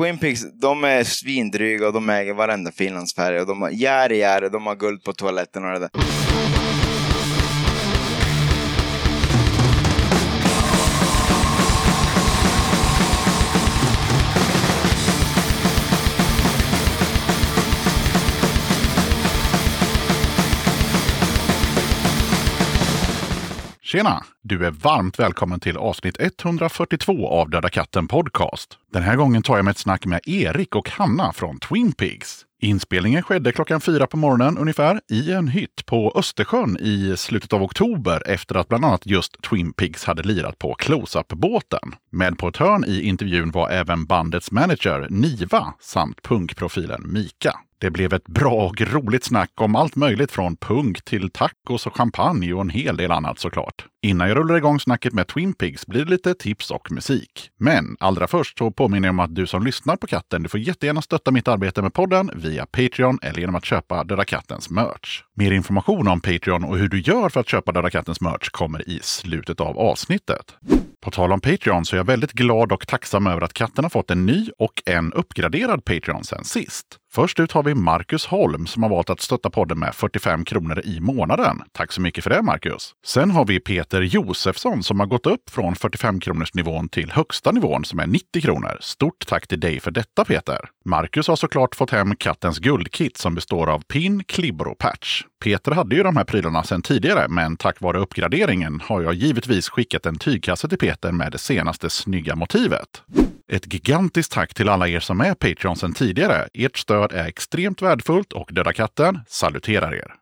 Twin Peaks, de är svindryga och de äger varenda Finlandsfärja. Och de har järi, järi, de har guld på toaletten och det där. Tjena! Du är varmt välkommen till avsnitt 142 av Döda katten Podcast. Den här gången tar jag med ett snack med Erik och Hanna från Twin Pigs. Inspelningen skedde klockan fyra på morgonen ungefär i en hytt på Östersjön i slutet av oktober efter att bland annat just Twin Pigs hade lirat på Close-Up-båten. Med på ett hörn i intervjun var även bandets manager Niva samt punkprofilen Mika. Det blev ett bra och roligt snack om allt möjligt från punk till tacos och champagne och en hel del annat såklart. Innan jag rullar igång snacket med Twin Pigs blir det lite tips och musik. Men allra först så påminner jag om att du som lyssnar på katten, du får jättegärna stötta mitt arbete med podden via Patreon eller genom att köpa Döda Kattens merch. Mer information om Patreon och hur du gör för att köpa Döda Kattens merch kommer i slutet av avsnittet. På tal om Patreon så är jag väldigt glad och tacksam över att katten har fått en ny och en uppgraderad Patreon sen sist. Först ut har vi Marcus Holm som har valt att stötta podden med 45 kronor i månaden. Tack så mycket för det Marcus! Sen har vi Peter Peter Josefsson som har gått upp från 45 kronors nivån till högsta nivån som är 90 kronor. Stort tack till dig för detta Peter! Marcus har såklart fått hem kattens guldkit som består av pin, klibbor och patch. Peter hade ju de här prylarna sedan tidigare, men tack vare uppgraderingen har jag givetvis skickat en tygkasse till Peter med det senaste snygga motivet. Ett gigantiskt tack till alla er som är Patreon sedan tidigare. Ert stöd är extremt värdefullt och Döda katten saluterar er.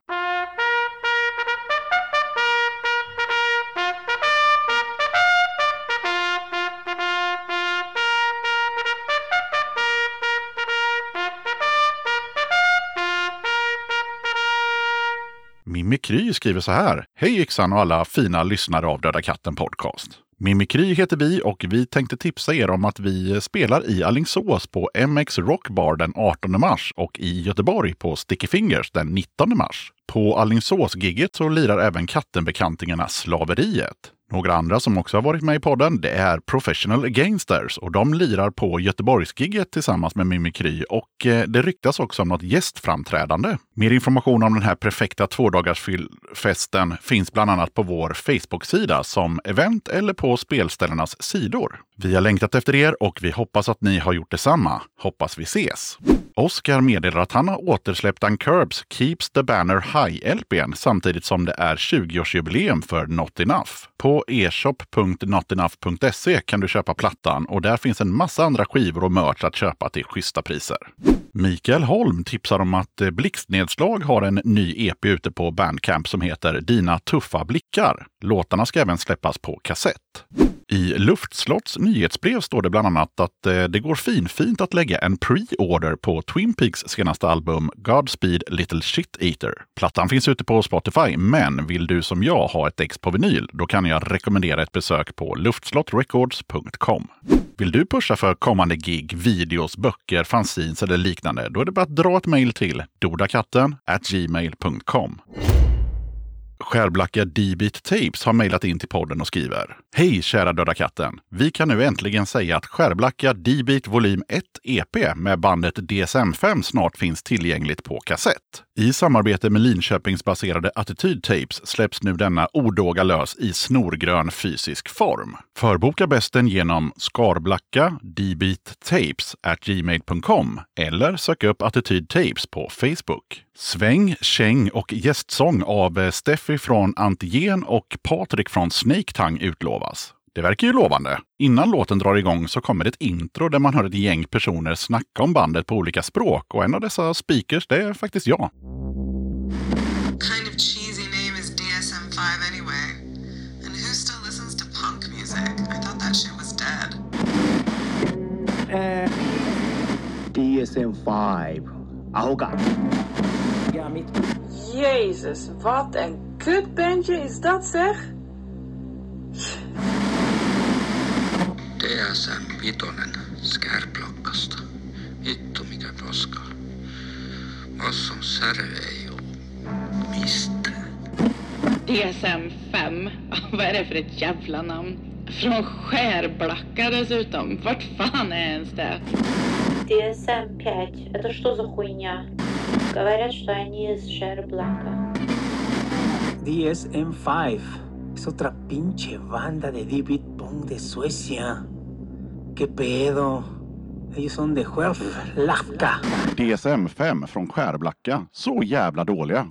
Mimikry skriver så här. Hej Yxan och alla fina lyssnare av Döda katten Podcast. Mimikry heter vi och vi tänkte tipsa er om att vi spelar i Allingsås på MX Rock Bar den 18 mars och i Göteborg på Sticky Fingers den 19 mars. På Allingsås-gigget så lirar även Kattenbekantingarna Slaveriet. Några andra som också har varit med i podden, det är Professional Gangsters och de lirar på Göteborgsgigget tillsammans med Mimikry och eh, det ryktas också om något gästframträdande. Mer information om den här perfekta tvådagarsfesten finns bland annat på vår Facebook-sida som event eller på spelställenas sidor. Vi har längtat efter er och vi hoppas att ni har gjort detsamma. Hoppas vi ses! Oscar meddelar att han har återsläppt Uncurbs Keeps the Banner High-LPn samtidigt som det är 20-årsjubileum för Not Enough. På eshop.notenough.se kan du köpa plattan och där finns en massa andra skivor och merch att köpa till schyssta priser. Mikael Holm tipsar om att eh, Blixtnedslag har en ny EP ute på Bandcamp som heter Dina tuffa blickar. Låtarna ska även släppas på kassett. I Luftslotts nyhetsbrev står det bland annat att eh, det går finfint att lägga en pre-order på Twin Peaks senaste album Godspeed Little Shit Eater. Plattan finns ute på Spotify, men vill du som jag ha ett ex på vinyl, då kan jag rekommendera ett besök på luftslotrecords.com. Vill du pusha för kommande gig, videos, böcker, fanzines eller liknande, då är det bara att dra ett mejl till dodakatten gmail.com. Skärblacka D-Beat Tapes har mejlat in till podden och skriver Hej kära Döda katten! Vi kan nu äntligen säga att Skärblacka D-Beat volym 1 EP med bandet DSM-5 snart finns tillgängligt på kassett. I samarbete med Linköpingsbaserade Attityd Tapes släpps nu denna odåga lös i snorgrön fysisk form. Förboka bästen genom skarblacka dbeattapes at gmail.com eller sök upp Attityd Tapes på Facebook. Sväng, käng och gästsång av Steffi från Antigen och Patrik från Snake Tongue utlovas. Det verkar ju lovande. Innan låten drar igång så kommer ett intro där man hör ett gäng personer snacka om bandet på olika språk och en av dessa speakers, det är faktiskt jag. kind of cheesy name is DSM-5 anyway? And who still listens to punk music? I thought that shit was dead. DSM-5 Ahoga. Jezus, wat een kutbandje is dat zeg? DSM Vitonen Skärplokkasta. Vittu mikä paskaa. Basson särve ei oo mistään. DSM 5. Vad är det för ett jävla namn? Från Skärblacka dessutom. Vart fan är ens det? DSM-5. Это что за хуйня? Говорят, что они из Шерблака. DSM-5 es otra pinche banda de D-Beat Punk de Suecia. ¿Qué pedo? Ellos son de Skärblacka. DSM-5 från Skärblacka. Så jävla dåliga.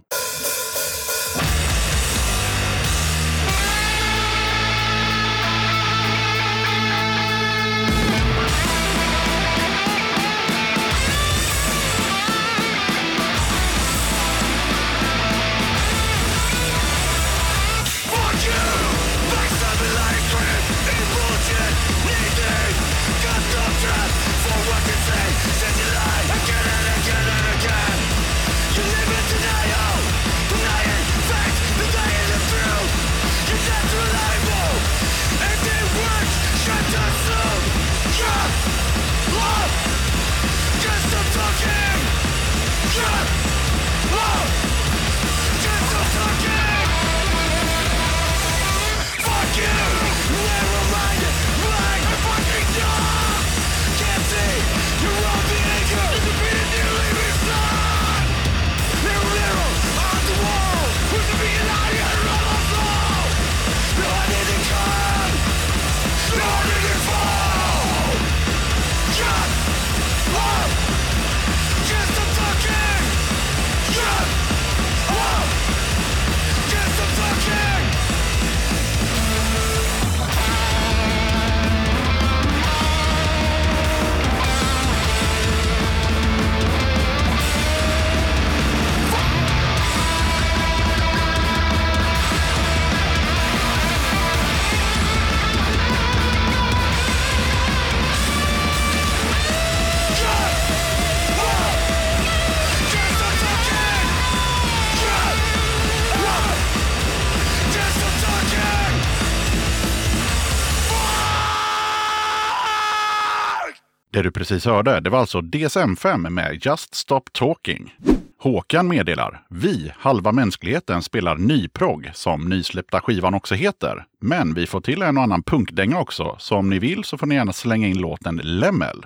Det du precis hörde, det var alltså DSM-5 med Just Stop Talking. Håkan meddelar, vi, halva mänskligheten, spelar nyprogg, som nysläppta skivan också heter. Men vi får till en och annan punkdänga också, så om ni vill så får ni gärna slänga in låten Lemmel.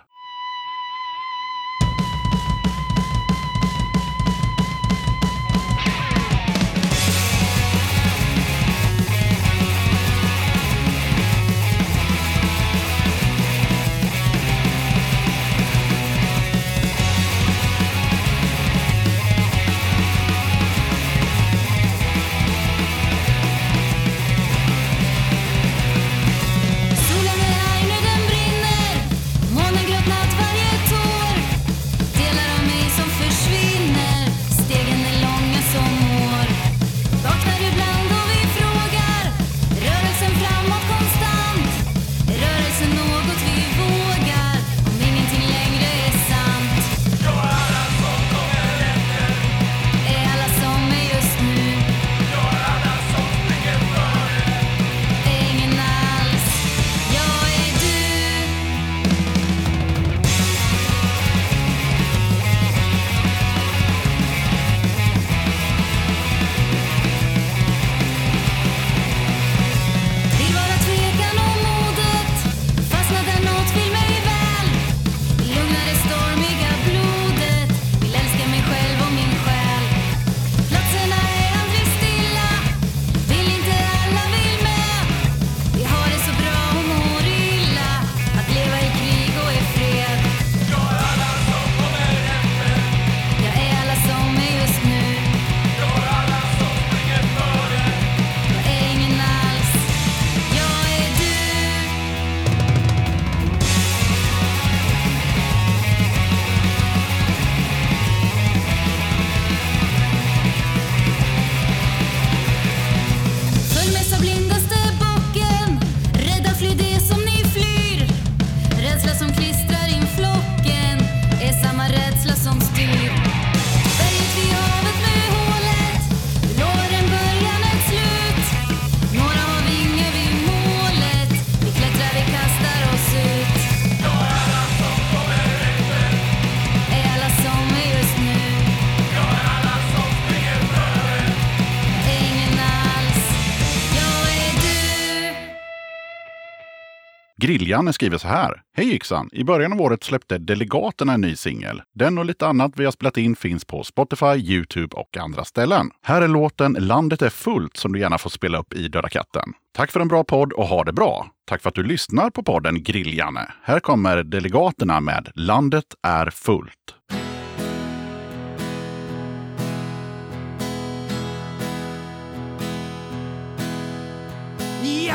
Grilljanne skriver så här. Hej Yxan! I början av året släppte Delegaterna en ny singel. Den och lite annat vi har spelat in finns på Spotify, Youtube och andra ställen. Här är låten Landet är fullt som du gärna får spela upp i Döda katten. Tack för en bra podd och ha det bra! Tack för att du lyssnar på podden Grilljanne. Här kommer Delegaterna med Landet är fullt.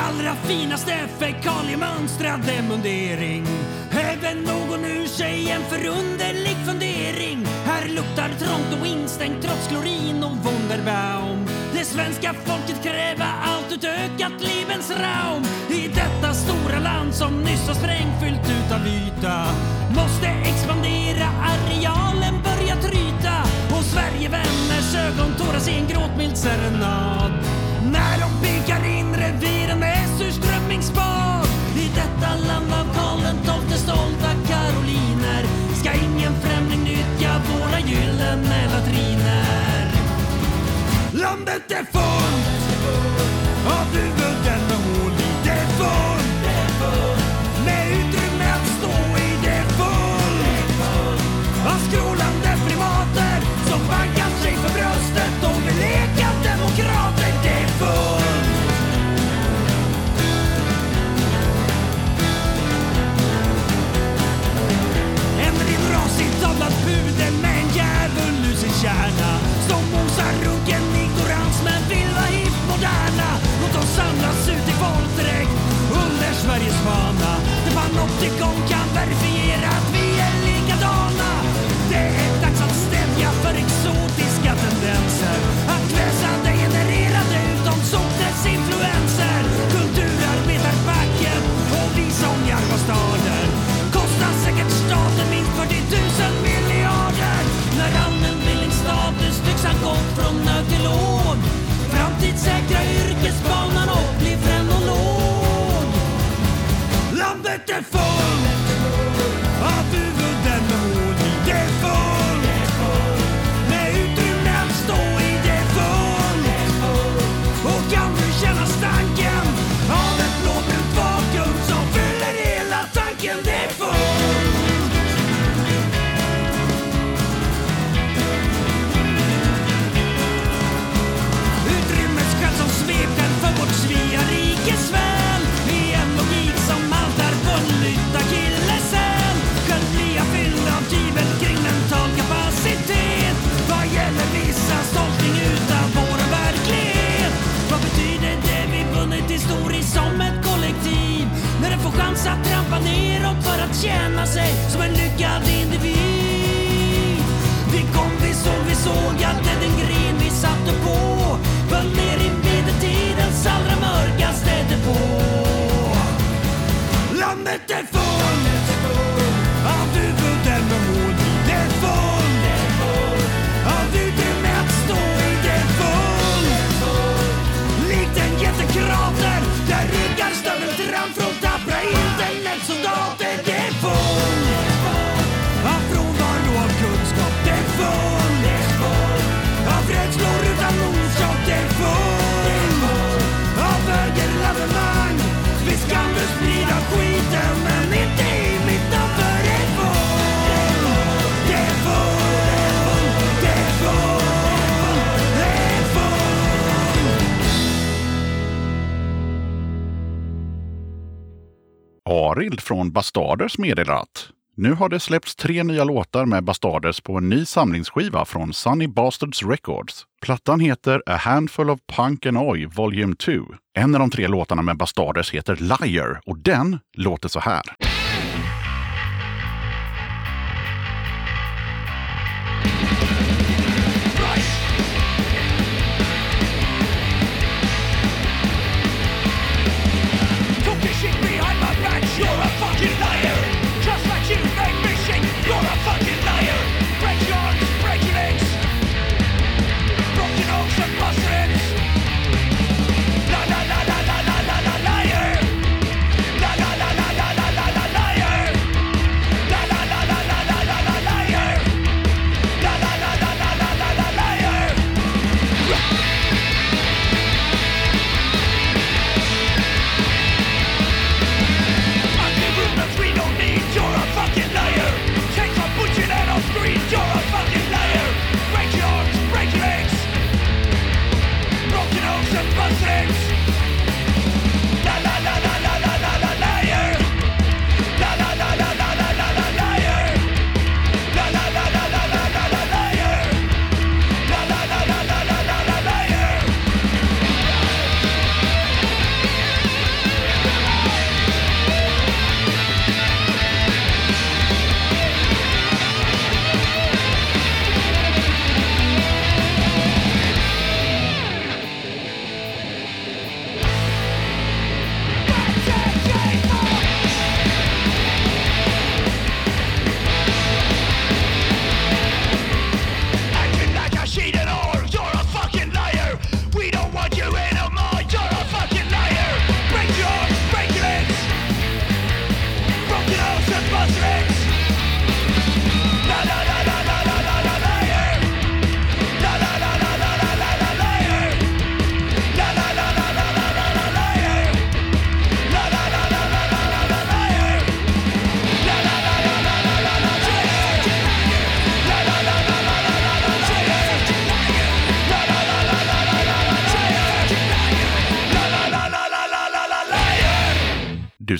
Allra finaste fekaliemönstrade mundering Häver någon ur sig en förunderlig fundering. Här luktar trångt och instängt trots klorin och Wunderbaum. Det svenska folket kräver allt utökat livens raum. I detta stora land som nyss har sprängfyllt utav yta Måste expandera, arealen börja tryta Och Sverigevänners ögontårar i en gråtmild serenad. När de pekar in reviren surströmmingsbad I detta land av Karl XII, stolta karoliner Ska ingen främling nyttja våra gyllene latriner Landet är fullt av duvor. återgång kan verifieras lyckad individ Vi kom, vi såg, vi såg att det den gren vi satte på föll ner i medeltidens allra mörkaste depå. Landet är fullt från Bastarders meddelar att nu har det släppts tre nya låtar med Bastarders på en ny samlingsskiva från Sunny Bastards Records. Plattan heter A Handful of Punk and Oi Volume 2. En av de tre låtarna med Bastarders heter Liar och den låter så här.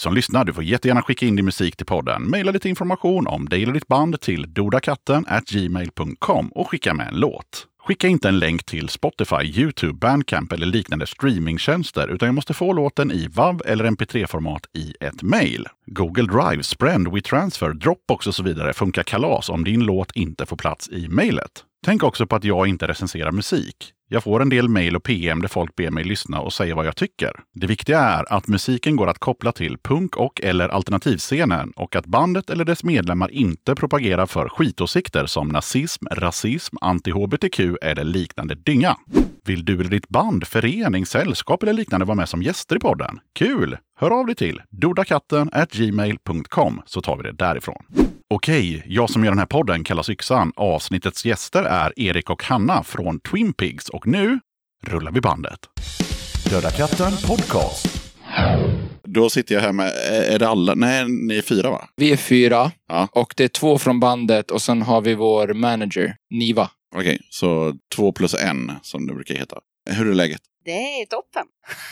Som lyssnar, du får jättegärna skicka in din musik till podden. Maila lite information om dig eller ditt band till dodakatten gmail.com och skicka med en låt. Skicka inte en länk till Spotify, Youtube, Bandcamp eller liknande streamingtjänster, utan jag måste få låten i WAV eller MP3-format i ett mejl. Google Drive, Sprend, WeTransfer, Dropbox och så vidare funkar kalas om din låt inte får plats i mejlet. Tänk också på att jag inte recenserar musik. Jag får en del mejl och PM där folk ber mig lyssna och säga vad jag tycker. Det viktiga är att musiken går att koppla till punk och eller alternativscenen och att bandet eller dess medlemmar inte propagerar för skitåsikter som nazism, rasism, anti-hbtq eller liknande dynga. Vill du eller ditt band, förening, sällskap eller liknande vara med som gäster i podden? Kul! Hör av dig till dodakatten gmail.com så tar vi det därifrån. Okej, jag som gör den här podden kallas Yxan. Avsnittets gäster är Erik och Hanna från Twin Pigs och nu rullar vi bandet. Döda katten podcast. Då sitter jag här med, är det alla? Nej, ni är fyra va? Vi är fyra Ja. och det är två från bandet och sen har vi vår manager, Niva. Okej, så två plus en som det brukar heta. Hur är läget? Det är toppen.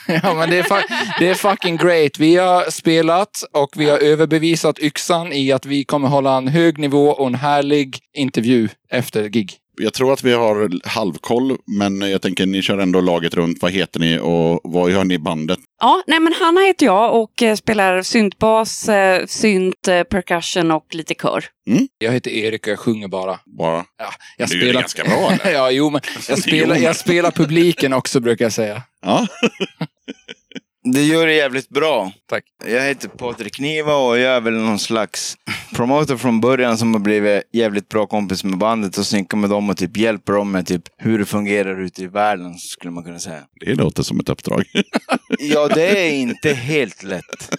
Ja, men det är, det är fucking great. Vi har spelat och vi har överbevisat yxan i att vi kommer hålla en hög nivå och en härlig intervju efter gig. Jag tror att vi har halvkoll, men jag tänker ni kör ändå laget runt. Vad heter ni och vad gör ni i bandet? Ja, nej men Hanna heter jag och eh, spelar syntbas, eh, synt, eh, percussion och lite kör. Jag heter Erik och jag sjunger bara. Bara? Ja, jag Du gör det ganska bra, eller? ja, jo, men jag spelar, jag spelar publiken också brukar jag säga. Ja. Det gör det jävligt bra. Tack. Jag heter Patrik Niva och jag är väl någon slags promoter från början som har blivit jävligt bra kompis med bandet och synkar med dem och typ hjälper dem med typ hur det fungerar ute i världen, skulle man kunna säga. Det låter som ett uppdrag. Ja, det är inte helt lätt.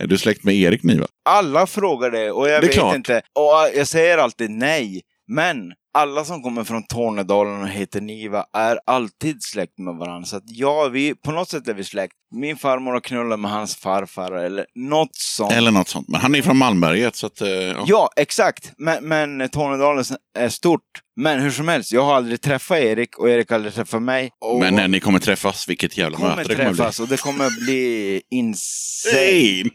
är du släkt med Erik Niva? Alla frågar det och jag Det vet klart. inte. Och jag säger alltid nej. Men alla som kommer från Tornedalen och heter Niva är alltid släkt med varandra. Så att ja, vi, på något sätt är vi släkt. Min farmor har knullat med hans farfar eller något sånt. Eller något sånt. Men han är från Malmberget, så att... eh, Ja. Ja, exakt. Men, men Tornedalen är stort. Men hur som helst, jag har aldrig träffat Erik och Erik har aldrig träffat mig. Och Men när ni kommer träffas, vilket jävla kommer möte det kommer bli. träffas och det kommer bli insane.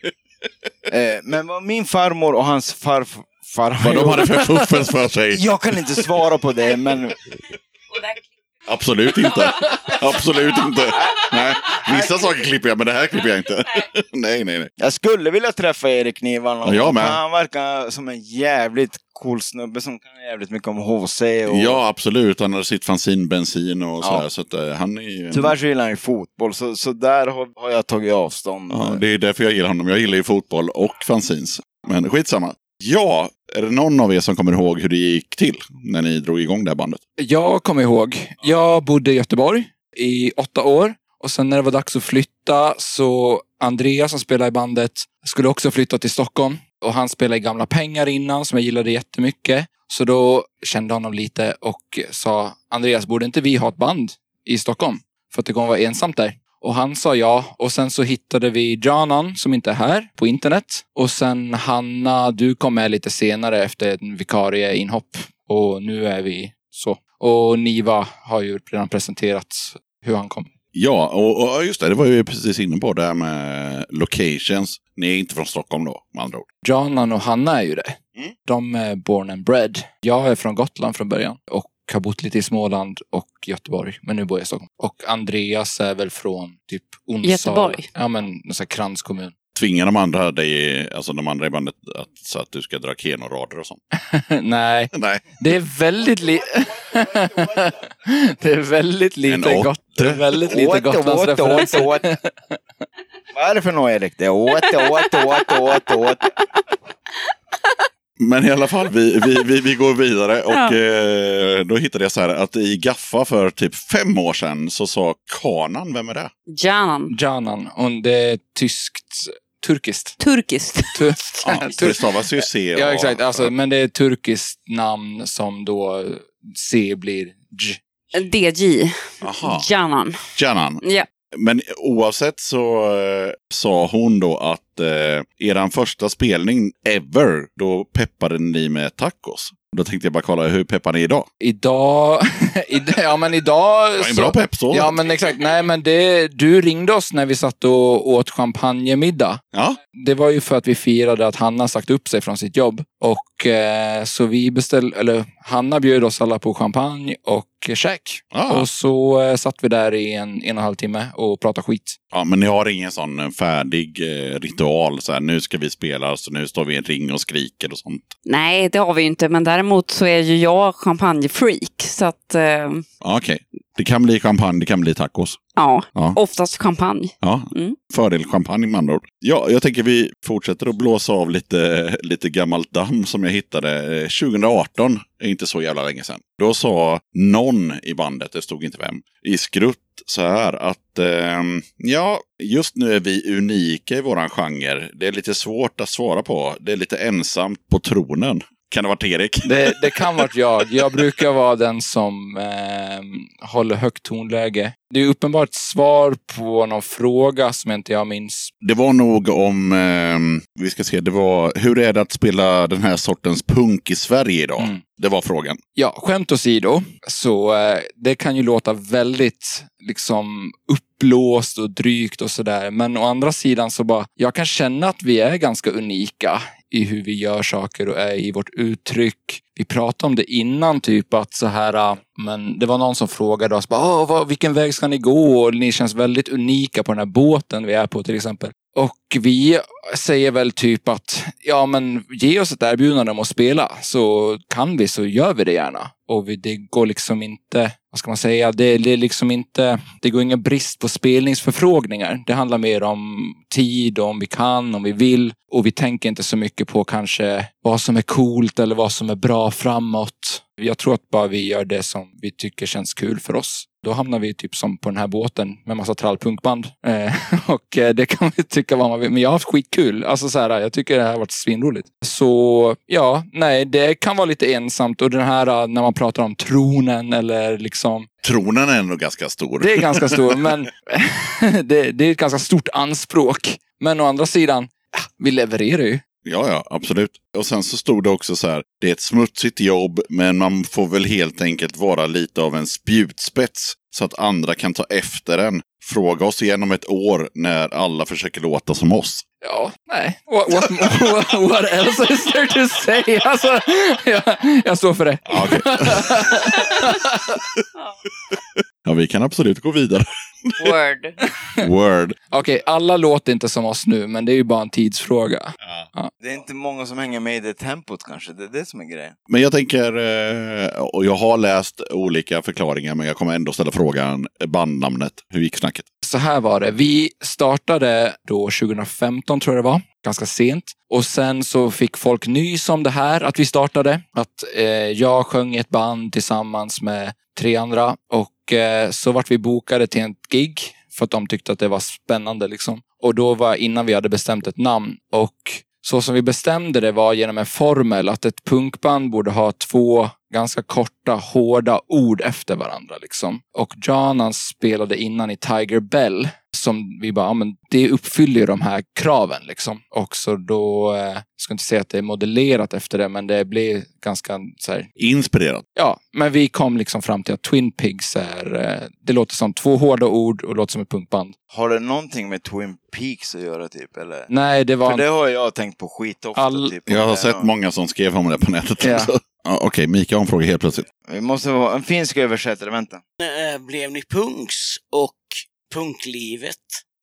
Eh, Men vad min farmor och hans farfar... Vad de hade för fuffens för sig. Jag kan inte svara på det, men... Absolut inte. Absolut inte. Nej. Vissa saker klipper jag, men det här klipper jag inte. nej, nej, nej. Jag skulle vilja träffa Erik Niva någon Ja, jag med. Han verkar som en jävligt cool snubbe som kan jävligt mycket om HC. Och... Ja, absolut. Han har sitt fanzin, bensin och Ja. sådär. Så att, eh, han är ju... Tyvärr så gillar han ju fotboll, så, så där har, har jag tagit avstånd. Ja, det är därför jag gillar honom. Jag gillar ju fotboll och fanzines. Men skitsamma. Ja, är det någon av er som kommer ihåg hur det gick till när ni drog igång det här bandet? Jag kommer ihåg, jag bodde i Göteborg i åtta år och sen när det var dags att flytta så Andreas som spelar i bandet skulle också flytta till Stockholm och han spelade i Gamla Pengar innan som jag gillade jättemycket. Så då kände honom lite och sa Andreas, borde inte vi ha ett band i Stockholm? För att det kommer vara ensamt där. Och han sa ja. Och sen så hittade vi Janan som inte är här på internet. Och sen Hanna, du kom med lite senare efter en vikarie inhopp. Och nu är vi så. Och Niva har ju redan presenterat hur han kom. Ja, och, och just det, det var ju precis inne på det här med locations. Ni är inte från Stockholm då, med andra ord. Janan och Hanna är ju det. De är born and bred. Jag är från Gotland från början och har bott lite i Småland och Göteborg. Men nu bor jag i Stockholm. Och Andreas är väl från typ Onsala. Göteborg. Ja, men någon sån här kranskommun. Tvingar de andra dig, alltså de andra i bandet, att, så att du ska dra kenorader och sånt? Nej. Nej. Det är väldigt li... det är väldigt lite En gott. Det är väldigt lite Åt, åt, Gotlandsreferenser. åt, åt. Vad är det för något Erik? Det är åt, åt, åt, åt, åt. Men i alla fall, vi, vi, vi, vi går vidare och Ja. eh, då hittade jag så här att i Gaffa för typ fem år sedan så sa Kanan, vem är det? Janan. Janan. Och det är tyskt. Turkiskt. Turkiskt. Tu- Ja, det stavas ju C. Ja, exakt. Alltså, men det är ett turkiskt namn som då C blir J. DJ. Janan. Janan. Ja. Men oavsett så eh, sa hon då att eh, eran första spelning ever, då peppade ni med tacos. Då tänkte jag bara kolla, hur peppar ni idag? Idag, ja, men idag... var en bra pepsås. Ja, men exakt. Nej, men det, du ringde oss när vi satt och åt champagnemiddag. Ja. Det var ju för att vi firade att Hanna sagt upp sig från sitt jobb. Och eh, så vi beställde, eller Hanna bjöd oss alla på champagne och käk. Ah. Och så eh, satt vi där i en, en och en halv timme och pratade skit. Ja, men ni har ingen sån eh, färdig eh, ritual, så här, nu ska vi spela, så nu står vi i en ring och skriker och sånt. Nej, det har vi ju inte, men däremot så är ju jag champagnefreak. Så att, eh, Ja, Okej, det kan bli champagne, det kan bli tacos. ja, Ja. oftast champagne. Ja, Mm. fördel champagne med andra ord. Ja, jag tänker vi fortsätter att blåsa av lite, lite gammalt damm som jag hittade eh, 2018. är inte så jävla länge sedan. Då sa någon i bandet, det stod inte vem, i skrutt så här att ehm, ja, just nu är vi unika i våran genre. Det är lite svårt att svara på. Det är lite ensamt på tronen. Kan det ha varit Erik? Det, det kan vara jag. Jag brukar vara den som eh, håller högt tonläge. Det är uppenbart svar på någon fråga som inte jag minns. Det var nog om, ehm, vi ska se, det var hur är det att spela den här sortens punk i Sverige idag? Mm. Det var frågan. Ja, skämt åsido, så eh, det kan ju låta väldigt liksom uppblåst och drygt och sådär. Men å andra sidan så bara, jag kan känna att vi är ganska unika i hur vi gör saker och är i vårt uttryck. Vi pratade om det innan, typ att så här, äh, men det var någon som frågade oss, vad, vilken väg ska ni gå? Och ni känns väldigt unika på den här båten vi är på till exempel. Och vi säger väl typ att, ja men ge oss ett erbjudande om att spela så kan vi så gör vi det gärna. Och vi, det går liksom inte, vad ska man säga, det, det är liksom inte, det går ingen brist på spelningsförfrågningar. Det handlar mer om tid, om vi kan, om vi vill. Och vi tänker inte så mycket på kanske vad som är coolt eller vad som är bra framåt. Jag tror att bara vi gör det som vi tycker känns kul för oss. Då hamnar vi typ som på den här båten med massa trallpunkband. Eh, och eh, det kan vi tycka vad man vill. Men jag har haft skitkul. Alltså så här, jag tycker det här har varit svinroligt. Så ja, nej, det kan vara lite ensamt. Och den här eh, när man pratar om tronen eller liksom Tronen är ändå ganska stor. det är ganska stor, men det, det är ett ganska stort anspråk. Men å andra sidan, vi levererar ju. Ja, ja, absolut. Och sen så stod det också så här, det är ett smutsigt jobb, men man får väl helt enkelt vara lite av en spjutspets så att andra kan ta efter en. Fråga oss igen om ett år när alla försöker låta som oss. Ja, nej. What, what, what, what else is there to say? Alltså, jag, jag står för det. Ja, okej. ja, vi kan absolut gå vidare. Word. Word. Okej, alla låter inte som oss nu, men det är ju bara en tidsfråga. Det är inte många som hänger med i det tempot kanske. Det är det som är grejen. Men jag tänker, eh, och jag har läst olika förklaringar, men jag kommer ändå ställa frågan, bandnamnet, hur gick snacket? Så här var det. Vi startade då 2015 tror jag det var. Ganska sent. Och sen så fick folk nys om det här, att vi startade. Att eh, jag sjöng i ett band tillsammans med tre andra. Och Eh, så vart vi bokade till ett gig. För att de tyckte att det var spännande liksom. Och då var innan vi hade bestämt ett namn. Och så som vi bestämde det var genom en formel att ett punkband borde ha två ganska korta, hårda ord efter varandra. Liksom. Och John han spelade innan i Tiger Bell. Som vi bara, ja, men det uppfyller ju de här kraven liksom. Och så då, eh, jag ska inte säga att det är modellerat efter det, men det blir ganska så här, Inspirerat. Ja, men vi kom liksom fram till att Twin Pigs är, eh, det låter som två hårda ord och låter som ett punkband. Har det någonting med Twin Peaks att göra typ? Eller? Nej, det var... För det har jag tänkt på skitofta. All- Typ, Jag har om sett många som skrev om det på nätet Ja. också. Ja, Okej, Mika har en fråga helt plötsligt. Vi måste vara en finsk översättare, vänta. Eh, blev ni punks och punklivet?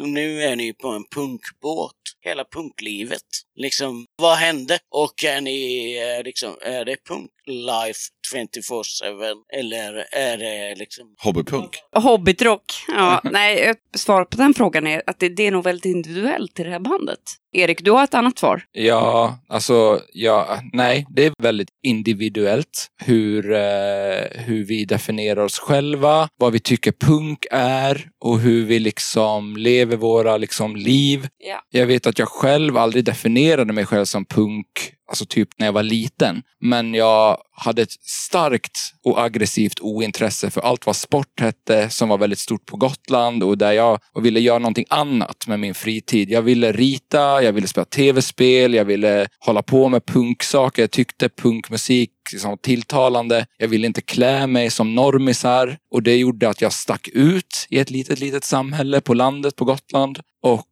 Nu är ni på en punkbåt. Hela punklivet. Liksom, vad hände? Och är ni, eh, liksom, är det punklife 24-7? Eller är det liksom... Hobbypunk. Hobbytrock. Ja, nej, ett svar på den frågan är att det, det är nog väldigt individuellt i det här bandet. Erik, du har ett annat svar. Ja, alltså, ja, nej, det är väldigt individuellt hur, eh, hur vi definierar oss själva, vad vi tycker punk är och hur vi liksom lever våra liksom liv. Ja. Jag vet att jag själv aldrig definierar definierade mig själv som punk, alltså typ när jag var liten. Men jag hade ett starkt och aggressivt ointresse för allt vad sport hette, som var väldigt stort på Gotland och där jag ville göra någonting annat med min fritid. Jag ville rita, jag ville spela tv-spel, jag ville hålla på med punksaker. Jag tyckte punkmusik liksom, tilltalande. Jag ville inte klä mig som normisar och det gjorde att jag stack ut i ett litet, litet samhälle på landet på Gotland. Och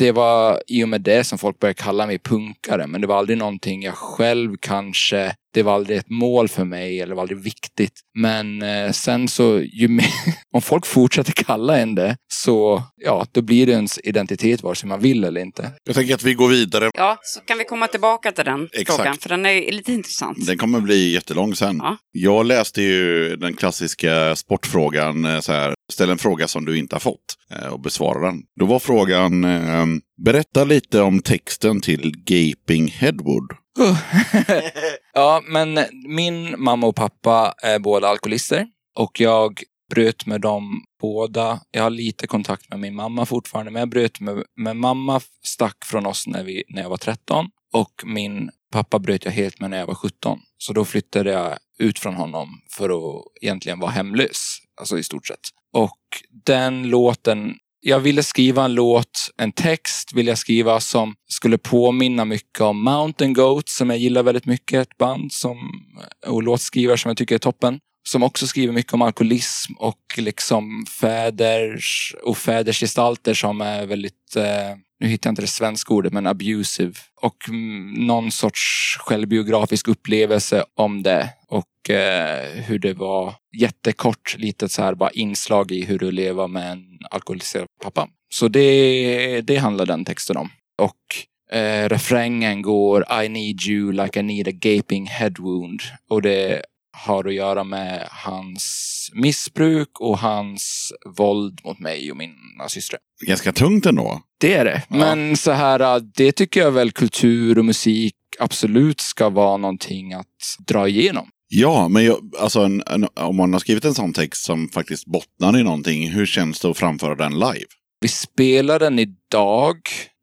det var i och med det som folk började kalla mig punkare. Men det var aldrig någonting jag själv kanske, det var aldrig ett mål för mig eller var aldrig viktigt. Men eh, sen så, ju mer, om folk fortsätter kalla en det, så ja, då blir det ens identitet vare sig man vill eller inte. Jag tänker att vi går vidare. Ja, så kan vi komma tillbaka till den Exakt. frågan, för den är lite intressant. Den kommer bli jättelång sen. Ja. Jag läste ju den klassiska sportfrågan, eh, så här, ställ en fråga som du inte har fått eh, och besvara den. Då var frågan, eh, berätta lite om texten till Gaping Headwood. Oh. ja, men min mamma och pappa är båda alkoholister och jag bröt med dem båda. Jag har lite kontakt med min mamma fortfarande, men jag bröt med, med mamma stack från oss när, vi, när jag var 13 och min pappa bröt jag helt med när jag var 17. Så då flyttade jag ut från honom för att egentligen vara hemlös, alltså i stort sett. Och den låten jag ville skriva en låt, en text vill jag skriva som skulle påminna mycket om Mountain Goats som jag gillar väldigt mycket. Ett band som, och låtskrivare som jag tycker är toppen. Som också skriver mycket om alkoholism och liksom fäders och fädersgestalter som är väldigt, eh, nu hittar jag inte det svenska ordet, men abusive. Och mm, någon sorts självbiografisk upplevelse om det. Och eh, hur det var jättekort, litet så här bara inslag i hur du lever med en alkoholiserad pappa. Så det, det handlar den texten om. Och eh, refrängen går I need you like I need a gaping head wound. Och det har att göra med hans missbruk och hans våld mot mig och mina systrar. Ganska tungt ändå. Det är det. Men så här, det tycker jag väl kultur och musik absolut ska vara någonting att dra igenom. Ja, men jag, alltså en, en, om man har skrivit en sån text som faktiskt bottnar i någonting, hur känns det att framföra den live? Vi spelar den idag.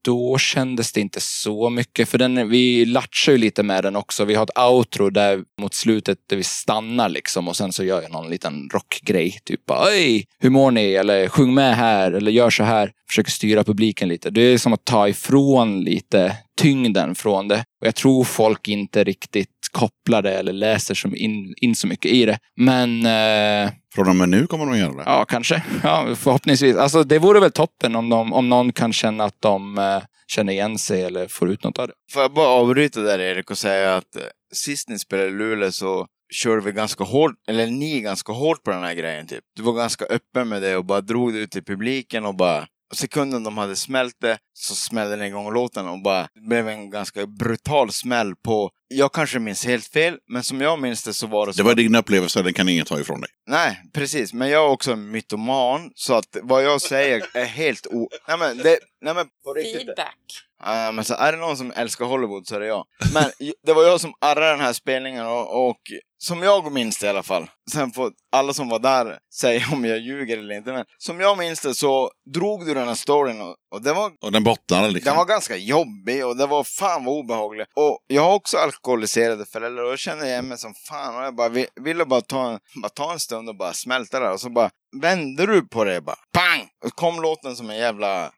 Då kändes det inte så mycket, för den, vi latchar ju lite med den också. Vi har ett outro där mot slutet där vi stannar liksom och sen så gör jag någon liten rockgrej. Typ Oj, hur mår ni? Eller sjung med här, eller gör så här. Försöker styra publiken lite. Det är som att ta ifrån lite tyngden från det. Och jag tror folk inte riktigt kopplar det eller läser som in, in så mycket i det. Men... Eh, från och med nu kommer de göra det? Ja, kanske. Ja, förhoppningsvis. Alltså, det vore väl toppen om, de, om någon kan känna att de eh, känner igen sig eller får ut något av det. Får jag bara avbryta där Erik och säga att eh, sist ni spelade i Luleå så körde vi ganska hårt, eller ni ganska hårt på den här grejen typ. Du var ganska öppen med det och bara drog det ut till publiken och bara sekunden de hade smält det så smällde den igång låten och bara det blev en ganska brutal smäll på, jag kanske minns helt fel, men som jag minns det så var det så Det var din upplevelse, den kan ingen ta ifrån dig. Nej, precis. Men jag är också en mytoman, så att vad jag säger är helt o... Nej men, det... Nej men på riktigt. Feedback. Ja, men så är det någon som älskar Hollywood så är det jag. Men det var jag som arrade den här spelningen och, och som jag minns det i alla fall. Sen får alla som var där säga om jag ljuger eller inte. Men som jag minns det så drog du den här storyn och, och det var Och den bottnade liksom. den var ganska jobbig och det var fan vad obehaglig. Och jag har också alkoholiserade föräldrar och jag känner igen mig som fan. Och jag bara vi- ville bara ta, en, bara ta en stund och bara smälta det. Och så bara vände du på det bara. Pang! Och kom låten som en jävla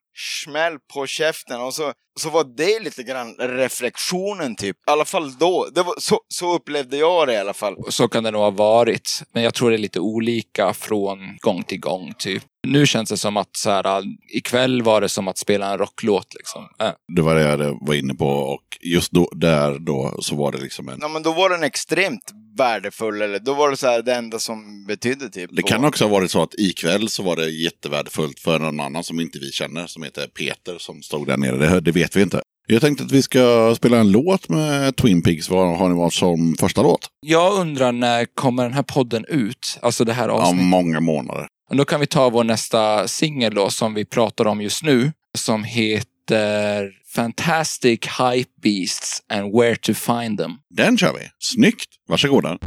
smäll på käften. Och så, så var det lite grann reflektionen typ. I alla fall då. Det var, så, så upplevde jag det i alla fall. Så kan det nog ha varit. Men jag tror det är lite olika från gång till gång. Typ. Nu känns det som att så här, ikväll var det som att spela en rocklåt. Liksom. Äh. Det var det jag var inne på och just då, där då så var det liksom en... Ja men då var den extremt värdefull. Eller då var det så här det enda som betydde typ. Det kan också ha varit så att ikväll så var det jättevärdefullt för någon annan som inte vi känner, som heter Peter, som stod där nere. Det, det vet vi inte. Jag tänkte att vi ska spela en låt med Twin Peaks. Vad har ni valt som första låt? Jag undrar när kommer den här podden ut? Alltså det här Ja, avsnittet. många månader. Men Då kan vi ta vår nästa singel då som vi pratar om just nu. Som heter Fantastic Hype Beasts and Where to Find Them. Den kör vi. Snyggt! Varsågoda. Men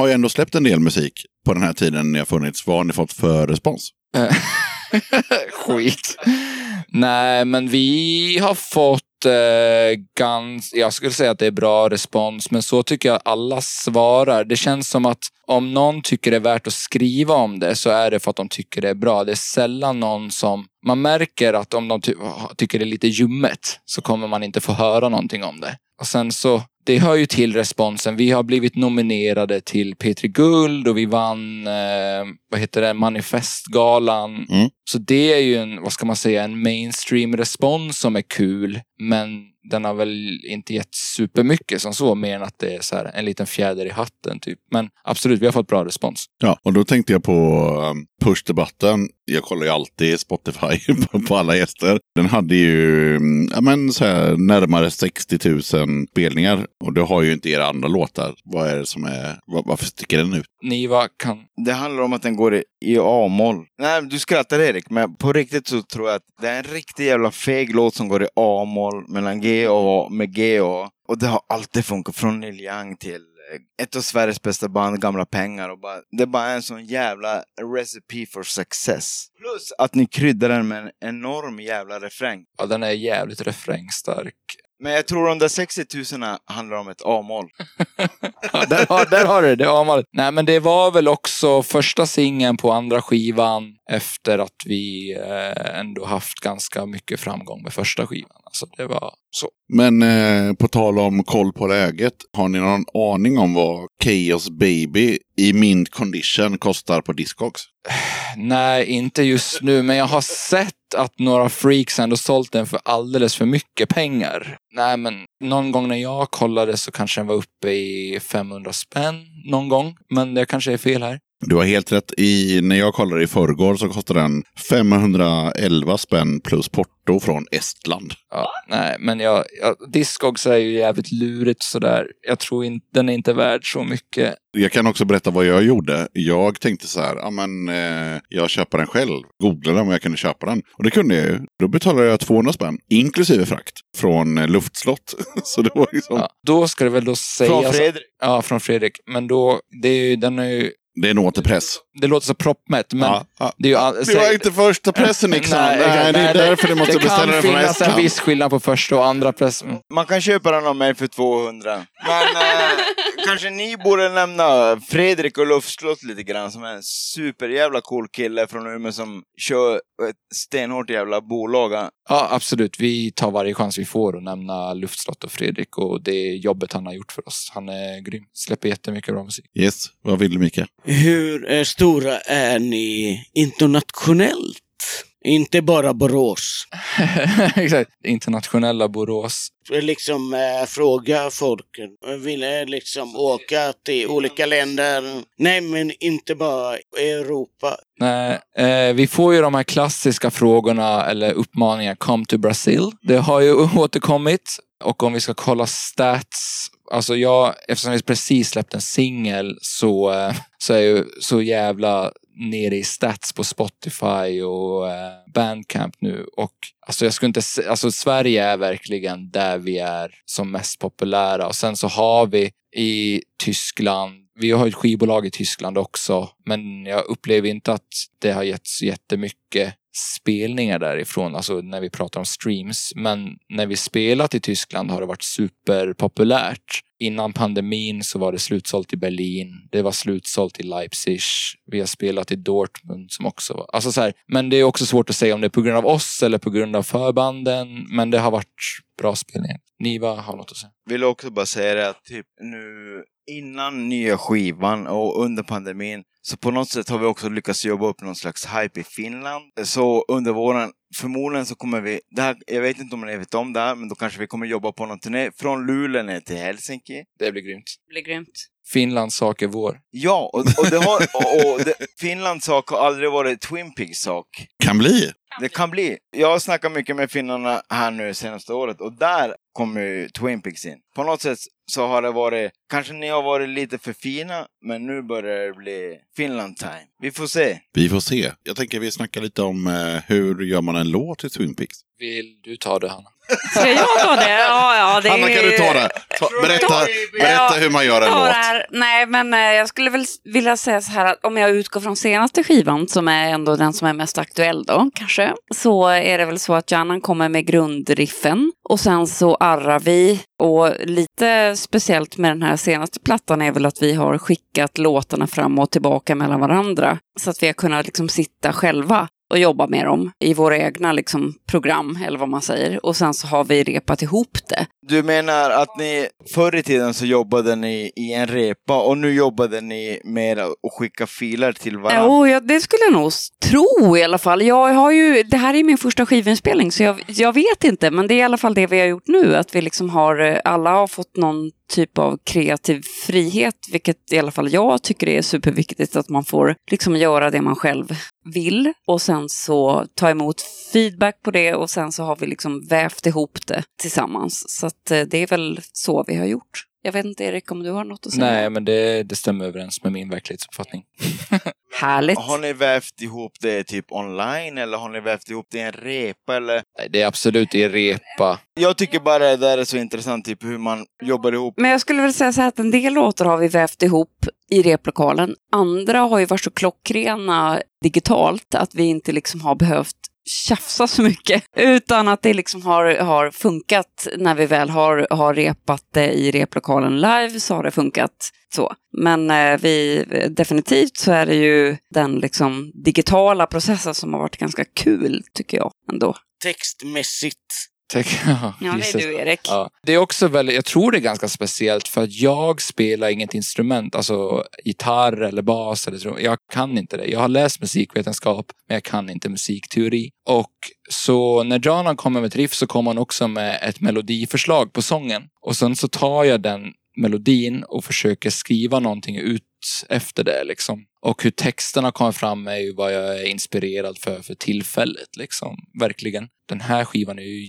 har ju ändå släppt en del musik på den här tiden ni har funnits. Vad har ni fått för respons? Eh, skit. Nej, men vi har fått eh, gans, jag skulle säga att det är bra respons, men så tycker jag alla svarar. Det känns som att om någon tycker det är värt att skriva om det så är det för att de tycker det är bra. Det är sällan någon som, man märker att om de ty tycker det är lite ljummet så kommer man inte få höra någonting om det. Och sen så, det hör ju till responsen. Vi har blivit nominerade till P3 Guld och vi vann, eh, vad heter det, Manifestgalan. Mm. Så det är ju en, vad ska man säga, en mainstream respons som är kul. Men den har väl inte gett supermycket som så, mer än att det är så här en liten fjäder i hatten typ. Men absolut, vi har fått bra respons. Ja, och då tänkte jag på um, push-debatten. Jag kollar ju alltid Spotify på- alla gäster. Den hade ju mm, ja, men så här, närmare 60 000 spelningar. Och det har ju inte era andra låtar. Vad är det som är, var, varför sticker den ut? Niva kan... Det handlar om att den går i, i A-moll. Nej, du skrattar Erik, men på riktigt så tror jag att det är en riktig jävla feg låt som går i A-moll mellan G och A med G och A. Och det har alltid funkat från Neil Young till ett av Sveriges bästa band, Gamla Pengar. Och bara, det är bara en sån jävla recipe for success. Plus att ni kryddar den med en enorm jävla refräng. Ja, den är jävligt refrängstark. Men jag tror de där 60 000 handlar om ett A-moll. Ja, där, har, där har du det. man. Nej, men det var väl också första singeln på andra skivan efter att vi eh, ändå haft ganska mycket framgång med första skivan. Alltså det var så. Men eh, på tal om koll på läget. Har ni någon aning om vad Chaos Baby i mint condition kostar på Discogs? Nej, inte just nu, men jag har sett att några freaks ändå sålt den för alldeles för mycket pengar. Nej, men någon gång när jag kollade så kanske den var uppe i 500 spänn någon gång. Men det kanske är fel här. Du har helt rätt. I, när jag kollade i förrgår så kostar den 511 spänn plus porto från Estland. Ja, nej, men jag, jag, Discogs är ju jävligt lurigt sådär. Jag tror inte, den är inte värd så mycket. Jag kan också berätta vad jag gjorde. Jag tänkte så här, ja men eh, jag köper den själv. Googlade om jag kunde köpa den. Och det kunde jag ju. Då betalade jag 200 spänn, inklusive frakt, från eh, luftslott. så det var liksom... Ja, då ska det väl då sägas... Från Fredrik. Ja, från Fredrik. Men då, det är ju, den är ju... Det är en återpress. Det låter så proppmätt, men Ja, ja. det är ju... all- Det var inte första pressen Nixon. Nej, exakt. det är därför du måste det beställa den kan från finnas en Estland. viss skillnad på första och andra press. Mm. Man kan köpa den av mig för 200. Men eh, kanske ni borde nämna Fredrik och Luftslott lite grann som är en superjävla cool kille från Umeå som kör ett stenhårt jävla bolag. Ja, absolut. Vi tar varje chans vi får att nämna Luftslott och Fredrik och det jobbet han har gjort för oss. Han är grym. Släpper jättemycket bra musik. Yes, vad vill du Mikael? Hur eh, stora är ni internationellt? Inte bara Borås. Exakt. Internationella Borås. Liksom eh, fråga folk. Vill eh, liksom åka till olika länder. Nej, men inte bara Europa. Nej, eh, vi får ju de här klassiska frågorna eller uppmaningarna Come to Brazil. Det har ju återkommit. Och om vi ska kolla stats. Alltså jag, eftersom vi precis släppt en singel så, eh, så är jag så jävla nere i stats på Spotify och eh, Bandcamp nu. Och alltså jag skulle inte alltså Sverige är verkligen där vi är som mest populära. Och sen så har vi i Tyskland vi har ett skivbolag i Tyskland också, men jag upplever inte att det har gett så jättemycket spelningar därifrån, alltså när vi pratar om streams. Men när vi spelat i Tyskland har det varit superpopulärt. Innan pandemin så var det slutsålt i Berlin. Det var slutsålt i Leipzig. Vi har spelat i Dortmund som också var... Alltså så här, men det är också svårt att säga om det är på grund av oss eller på grund av förbanden. Men det har varit bra spelningar. Niva har något att säga. Vill också bara säga det att typ nu innan nya skivan och under pandemin så på något sätt har vi också lyckats jobba upp någon slags hype i Finland. Så under våren, förmodligen så kommer vi, det här, jag vet inte om ni vet om det här, men då kanske vi kommer jobba på någon turné från Luleå ner till Helsinki. Det blir grymt. Det blir grymt. Finlands sak är vår. Ja, och, och, det har, och, och det, Finlands sak har aldrig varit Twin Peaks sak. Kan bli. Det kan bli. Jag har snackat mycket med finnarna här nu senaste året och där kommer ju Twin Peaks in. På något sätt så har det varit, kanske ni har varit lite för fina, men nu börjar det bli Finland time. Vi får se. Vi får se. Jag tänker vi snackar lite om eh, hur gör man en låt till Twin Peaks. Vill du ta det, Hanna? Ska jag ta det? Ja, Ja, det Hanna, kan du ta det? Ta, berätta, berätta hur man gör en låt. nej, men eh, jag skulle väl vilja säga så här att om jag utgår från senaste skivan, som är ändå den som är mest aktuell då, kanske, så är det väl så att Janan kommer med grundriffen och sen så arrar vi. Och lite speciellt med den här senaste plattan är väl att vi har skickat låtarna fram och tillbaka mellan varandra. Så att vi har kunnat liksom sitta själva och jobba med dem i våra egna liksom, program, eller vad man säger. Och sen så har vi repat ihop det. Du menar att ni förr i tiden så jobbade ni i en repa och nu jobbade ni med att skicka filer till varandra? Jo, ja, det skulle jag nog tro i alla fall. Jag har ju, det här är min första skivinspelning så jag, jag vet inte, men det är i alla fall det vi har gjort nu. Att vi liksom har, eh, alla har fått någon typ av kreativ frihet, vilket i alla fall jag tycker är superviktigt att man får liksom göra det man själv vill och sen så ta emot feedback på det och sen så har vi liksom vävt ihop det tillsammans. Så att eh, det är väl så vi har gjort. Jag vet inte Erik om du har något att säga? Nej, men det, det stämmer överens med min verklighetsuppfattning. Härligt. Har ni vävt ihop det typ online eller har ni vävt ihop det i en repa eller? Nej, det är absolut i repa. Jag tycker bara det där är så intressant, typ hur man jobbar ihop. Men jag skulle väl säga så här att en del låtar har vi vävt ihop i replokalen. Andra har ju varit så klockrena digitalt att vi inte liksom har behövt tjafsa så mycket. Utan att det liksom har, har funkat när vi väl har, har repat det i replokalen live så har det funkat så. Men eh, vi, definitivt så är det ju den liksom digitala processen som har varit ganska kul tycker jag ändå. Textmässigt. Ja, det är du Erik. Ja. Det är också väldigt, jag tror det är ganska speciellt för att jag spelar inget instrument, alltså gitarr eller bas eller. Jag kan inte det. Jag har läst musikvetenskap, men jag kan inte musikteori. Och så när Janan kommer med ett riff så kommer han också med ett melodiförslag på sången. Och sen så tar jag den melodin och försöker skriva någonting ut efter det liksom. Och hur texterna kommer fram är ju vad jag är inspirerad för för tillfället liksom. Verkligen. Den här skivan är ju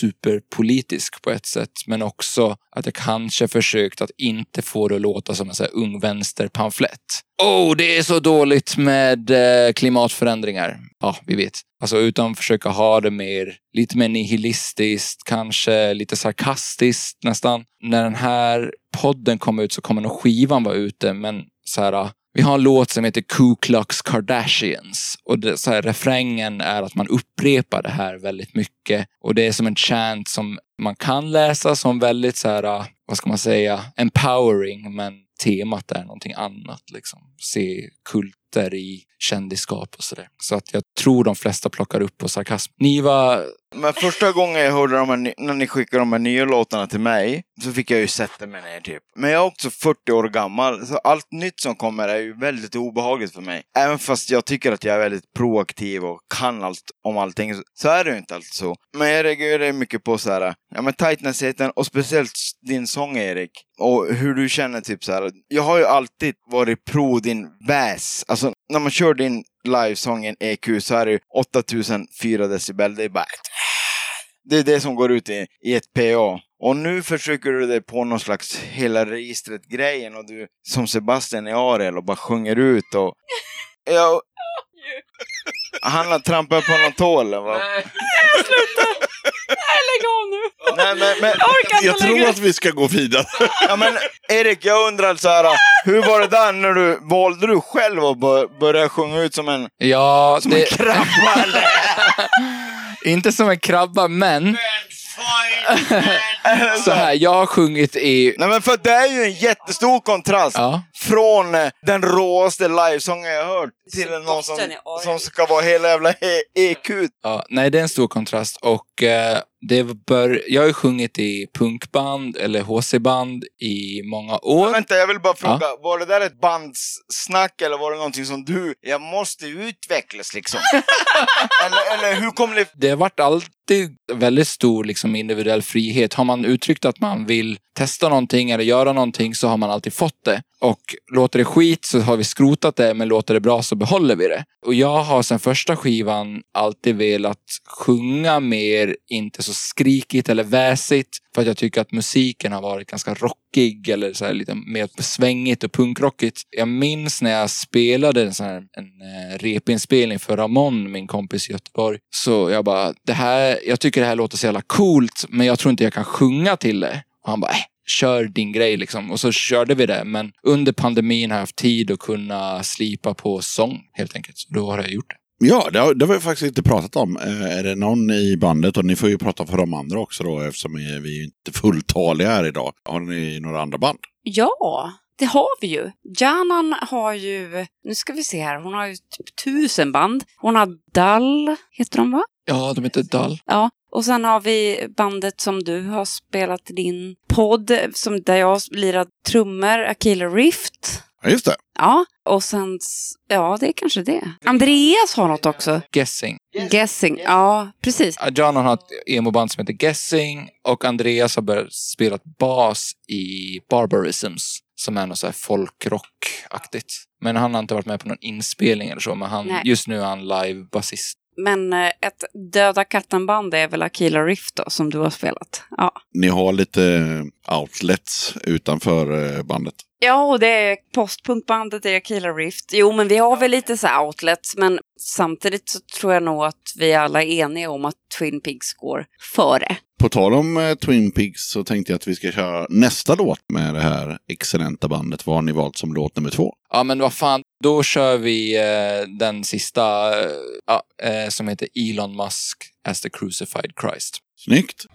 superpolitisk på ett sätt, men också att jag kanske försökt att inte få det att låta som en så här ung vänsterpamflett. Oh, det är så dåligt med eh, klimatförändringar. Ja, vi vet. Alltså utan försöka ha det mer, lite mer nihilistiskt, kanske lite sarkastiskt nästan. När den här podden kommer ut så kommer nog skivan vara ute, men så här, vi har en låt som heter Ku Klux Kardashians. Och det, så här, refrängen är att man upprepar det här väldigt mycket. Och det är som en chant som man kan läsa som väldigt så här, ah, vad ska man säga, empowering. Men temat är någonting annat. Liksom. Se kulter i kändisskap och sådär. Så att jag tror de flesta plockar upp på sarkasm. Niva, Men första gången jag hörde de här, när ni skickade de här nya låtarna till mig, så fick jag ju sätta mig ner typ. Men jag är också 40 år gammal, så allt nytt som kommer är ju väldigt obehagligt för mig. Även fast jag tycker att jag är väldigt proaktiv och kan allt om allting, så- så är det ju inte alltid så. Men jag reagerar mycket på så här, ja men tightnessheten och speciellt din sång Erik. Och hur du känner typ så här. Jag har ju alltid varit pro din väs. Alltså när man kör din livesången EQ så är det ju 8004 decibel. Det är bara det är det som går ut i, i ett PA. Och nu försöker du dig på någon slags hela registret-grejen och du som Sebastian i Ariel och bara sjunger ut och... Jag... Han har trampat på någon tå eller vad? Sluta! Nej, lägg av nu! Nej, men, men, Jag orkar inte Jag tror längre. att vi ska gå vidare. ja, men Erik, jag undrar så här, hur var det där när du valde du själv att bör, börja sjunga ut som en, ja, som det, en krabba? inte som en krabba, men så här, jag har sjungit i... Nej men för det är ju en jättestor kontrast Ja. från eh, den råaste livesången jag har hört till någon som, som ska vara hela jävla E- EQ. Ja, nej, det är en stor kontrast. Och eh, det bör, jag har ju sjungit i punkband eller HC-band i många år. Vänta, jag vill bara fråga, var det där ett bandssnack eller var det någonting som du, jag måste utvecklas liksom? eller, eller hur kom det... Det har varit alltid väldigt stor liksom, individuell frihet. Har man uttryckt att man vill testa någonting eller göra någonting så har man alltid fått det. Och låter det skit så har vi skrotat det, men låter det bra så behåller vi det. Och jag har sen första skivan alltid velat sjunga mer, inte så skrikigt eller väsigt. För att jag tycker att musiken har varit ganska rockig eller så här lite mer svängigt och punkrockigt. Jag minns när jag spelade en, sån här, en eh, repinspelning för Ramon, min kompis i Göteborg. Så jag bara, det här, jag tycker det här låter så jävla coolt men jag tror inte jag kan sjunga till det. Och han bara, äh, kör din grej liksom. Och så körde vi det. Men under pandemin har jag haft tid att kunna slipa på sång helt enkelt. Så då har jag gjort det. Ja, det har, det har vi faktiskt inte pratat om. Eh, är det någon i bandet, och ni får ju prata för de andra också då eftersom vi inte fulltaliga här idag. Har ni några andra band? Ja, det har vi ju. Janan har ju, nu ska vi se här, hon har ju typ tusen band. Hon har Dall, heter de va? Ja, de heter Dull. Ja, och sen har vi bandet som du har spelat i din podd, som, där jag lirar trummor, Akila Rift. Ja, just det. Ja, och sen, ja det är kanske det. Andreas har något också. Guessing. Guessing, ja precis. Janon har ett emo-band som heter Guessing och Andreas har börjat spela bas i Barbarisms som är något så här folkrock-aktigt. Men han har inte varit med på någon inspelning eller så, men han, Nej. just nu är han live-basist. Men eh, ett Döda katten-band är väl Akila Rift då, som du har spelat? Ja. Ni har lite outlets utanför eh, bandet. Ja, och det är postpunkbandet är Akila Rift. Jo, men vi har väl lite så här outlets, men samtidigt så tror jag nog att vi alla är eniga om att Twin Pigs går före. På tal om eh, Twin Pigs så tänkte jag att vi ska köra nästa låt med det här excellenta bandet. Vad har ni valt som låt nummer två? Ja, men vad fan, då kör vi eh, den sista eh, eh, som heter Elon Musk as the crucified Christ. Snyggt!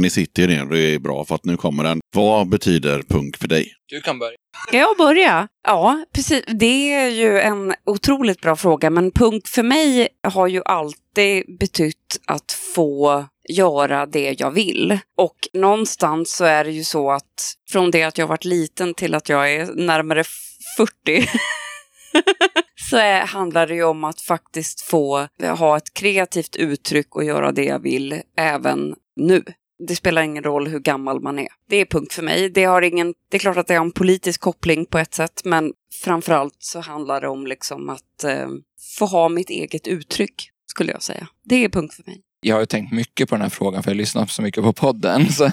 Ni sitter ner. Det är bra för att nu kommer den. Vad betyder punk för dig? Du kan börja. Ska jag börja? Ja, precis. Det är ju en otroligt bra fråga, men punk för mig har ju alltid betytt att få göra det jag vill. Och någonstans så är det ju så att från det att jag varit liten till att jag är närmare 40 så är, handlar det ju om att faktiskt få ha ett kreativt uttryck och göra det jag vill även nu. Det spelar ingen roll hur gammal man är. Det är punkt för mig. Det, har ingen, det är klart att det har en politisk koppling på ett sätt, men framförallt så handlar det om liksom att eh, få ha mitt eget uttryck, skulle jag säga. Det är punkt för mig. Jag har ju tänkt mycket på den här frågan för jag lyssnar så mycket på podden. Så,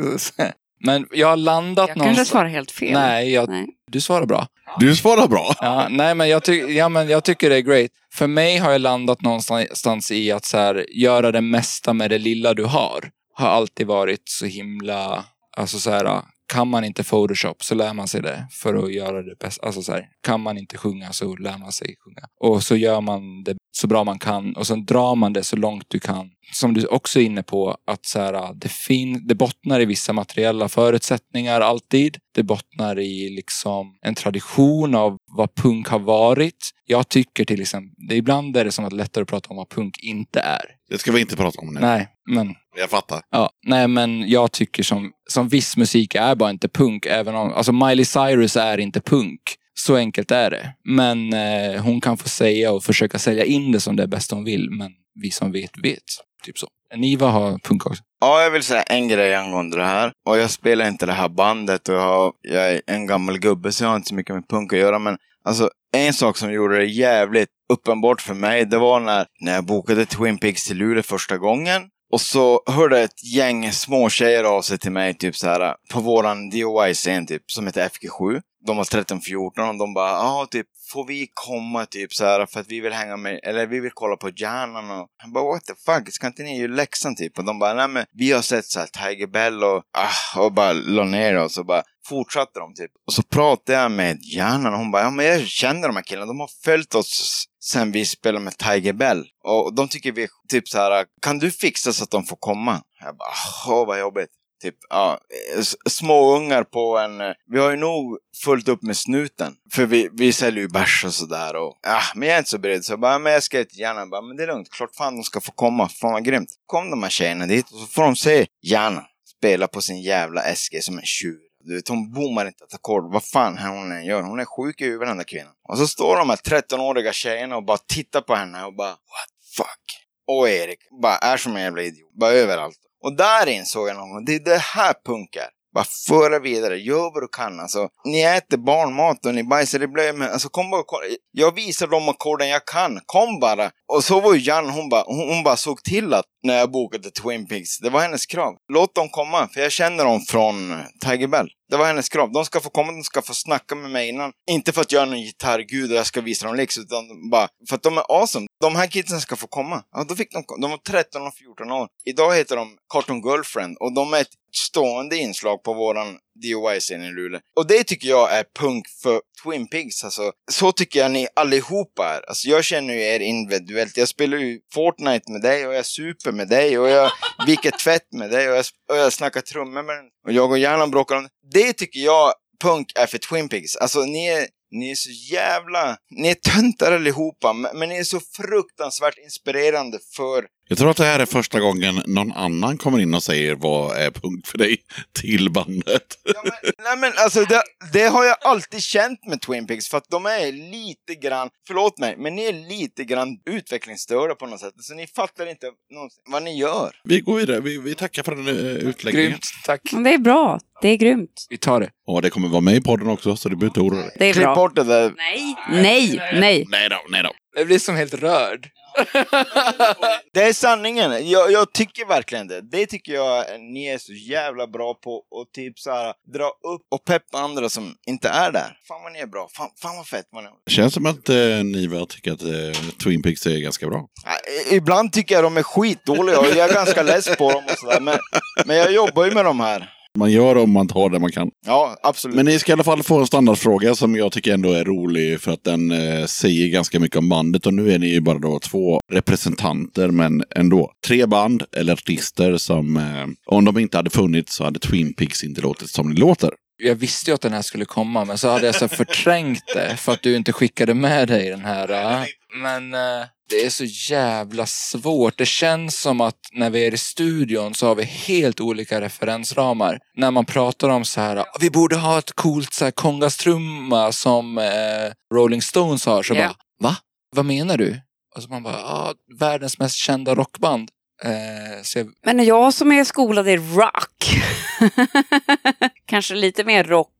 men jag har landat Jag kanske svarar helt fel. Nej, jag, Nej. du svarar bra. Du svarar bra. Ja, nej, men jag, ty- ja, men jag tycker det är great. För mig har jag landat någonstans i att så här, göra det mesta med det lilla du har. Har alltid varit så himla alltså så här, kan man inte Photoshop så lär man sig det för att göra det bäst. Alltså så här, kan man inte sjunga så lär man sig sjunga. Och så gör man det så bra man kan och sen drar man det så långt du kan. Som du också är inne på, att så här, det, fin det bottnar i vissa materiella förutsättningar alltid. Det bottnar i liksom en tradition av vad punk har varit. Jag tycker till exempel, det, ibland är det som att lättare att prata om vad punk inte är. Det ska vi inte prata om nu. Nej, men Jag fattar. Ja, nej men jag tycker som, som viss musik är bara inte punk. Även om, alltså Miley Cyrus är inte punk. Så enkelt är det. Men eh, hon kan få säga och försöka sälja in det som det bästa hon vill. Men vi som vet, vet. Typ så. Niva har punk också. Ja, jag vill säga en grej angående det här. Och jag spelar inte det här bandet och jag, har, jag är en gammal gubbe så jag har inte så mycket med punk att göra. Men alltså, en sak som gjorde det jävligt uppenbart för mig, det var när, när jag bokade Twin Peaks till Luleå första gången. Och så hörde ett gäng småtjejer av sig till mig, typ så här, på våran DOI-scen, typ, som heter FG7. De var 13-14 och de bara, ja, typ, får vi komma, typ så här, för att vi vill hänga med, eller vi vill kolla på hjärnan och jag bara, what the fuck, ska inte ni göra läxan, typ? Och de bara, nej men, vi har sett så här Tiger Bell och, ah, och bara la ner oss och så bara fortsatte de, typ. Och så pratade jag med hjärnan och hon bara, ja men jag känner de här killarna, de har följt oss sen vi spelade med Tiger Bell. Och de tycker vi är typ så här, kan du fixa så att de får komma? Jag bara, åh vad jobbigt. Typ, ja, små ungar på en... Eh, vi har ju nog fullt upp med snuten. För vi, vi säljer ju bärs och sådär. Och, ja, men jag är inte så beredd. Så jag bara, men jag ska till hjärnan. Jag Bara, men det är lugnt. Klart fan de ska få komma. Fan vad grymt. Kom de här tjejerna dit och så får de se hjärnan spela på sin jävla SG som en tjur. Du vet, hon bommar inte ett ackord. Vad fan hon än gör. Hon är sjuk i huvudet den där kvinnan. Och så står de här 13-åriga tjejerna och bara tittar på henne och bara, what fuck. Och Erik bara är som en jävla idiot. Bara överallt. Och där insåg jag någon gång, det är det här punk är. Bara föra vidare, gör vad du kan. Alltså, ni äter barnmat och ni bajsar i blöjor, men alltså kom bara och kolla. Jag visar de ackorden jag kan, kom bara. Och så var ju Jan, hon bara, hon, hon bara såg till att när jag bokade Twin Peaks, det var hennes krav. Låt dem komma, för jag känner dem från Tiger Bell. Det var hennes krav. De ska få komma, de ska få snacka med mig innan. Inte för att jag är någon gitarrgud och jag ska visa dem lex, utan bara för att de är awesome. De här kidsen ska få komma. Ja, då fick de, komma. de var 13 och 14 år. Idag heter de Cartoon Girlfriend och de är ett stående inslag på våran DIY-scen i Luleå. Och det tycker jag är punk för Twin Pigs. Alltså, så tycker jag ni allihopa är. Alltså, jag känner ju er individuellt. Jag spelar ju Fortnite med dig och jag super med dig och jag viker tvätt med dig och jag, och jag snackar trummor med den. Och jag och hjärnan bråkar om det. Det tycker jag punk är för Twin Pigs. Alltså ni är, ni är så jävla... Ni är töntar allihopa, men men ni är så fruktansvärt inspirerande för Jag tror att det här är första gången någon annan kommer in och säger vad är punkt för dig till bandet. Nej men alltså det, det har jag alltid känt med Twin Pigs för att de är lite grann, förlåt mig, men ni är lite grann utvecklingsstörda på något sätt. Så ni fattar inte någonsin vad ni gör. Vi går vidare. Vi, vi tackar för den uh, utläggningen. Grymt, tack. Det är bra. Det är grymt. Vi tar det. Ja, det kommer vara med i podden också, så du behöver inte oroa dig. Det är Klipp bra. bort det där. Nej, nej, nej. Nej då, nej då. Jag blir som helt rörd. Det är sanningen. Jag, jag tycker verkligen det. Det tycker jag ni är så jävla bra på. Och typ så här, dra upp och peppa andra som inte är där. Fan vad ni är bra. Fan, fan vad fett ni är. Känns som att eh, Niva tycker att eh, Twin Peaks är ganska bra. Ja, Ibland tycker jag de är skitdåliga och jag är ganska less på dem och sådär. Men, men jag jobbar ju med de här. Man gör om man tar det man kan. Ja, absolut. Men ni ska i alla fall få en standardfråga som jag tycker ändå är rolig för att den eh, säger ganska mycket om bandet. Och nu är ni ju bara då två representanter, men ändå. Tre band eller artister som, eh, om de inte hade funnits så hade Twin Peaks inte låtit som det låter. Jag visste ju att den här skulle komma, men så hade jag så förträngt det för att du inte skickade med dig den här. äh. Men eh, det är så jävla svårt. Det känns som att när vi är i studion så har vi helt olika referensramar. När man pratar om så här, "Ah, vi borde ha ett coolt så här kongastrumma som eh, Rolling Stones har. Så Ja. bara, va? Vad menar du? Och så man bara, ah, världens mest kända rockband. Eh, jag, Men jag som är skolad i rock, kanske lite mer rock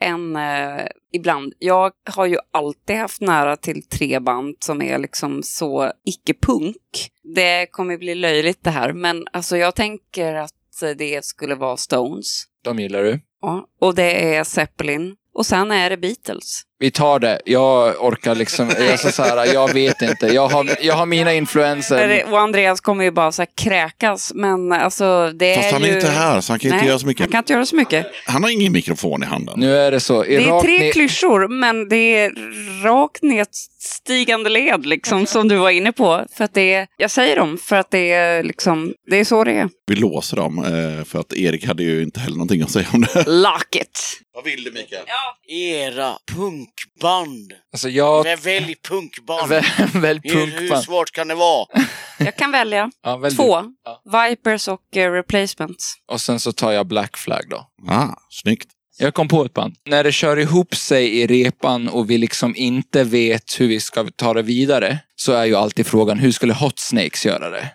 än eh, ibland. Jag har ju alltid haft nära till tre band som är liksom så icke-punk. Det kommer bli löjligt det här, men alltså jag tänker att det skulle vara Stones. de gillar du. Ja. Och det är Zeppelin. Och sen är det Beatles. Vi tar det. Jag orkar liksom, jag, så så här, jag vet inte. Jag har, jag har mina influenser. Och Andreas kommer ju bara så här kräkas, men alltså det Fast är han är ju... inte här, så han kan inte Nej, göra så mycket. Han kan inte göra så mycket. Han har ingen mikrofon i handen. Nu är det så. Det är tre ner- klyschor, men det är rakt nedstigande led, liksom, som du var inne på. För att det är, jag säger dem, för att det är, liksom, det är så det är. Vi låser dem, eh, för att Erik hade ju inte heller någonting att säga om det. Lock it! Vad vill du Mikael? Era punkband. Alltså jag... Vä- Välj punkband. Vä- välj Hur, hur punkband. svårt kan det vara? Jag kan välja. Ja, välj Två. du. Vipers och eh, Replacements. Och sen så tar jag Black Flag då. Ah, snyggt. Jag kom på ett band. När det kör ihop sig i repan och vi liksom inte vet hur vi ska ta det vidare så är ju alltid frågan hur skulle Hot Snakes göra det?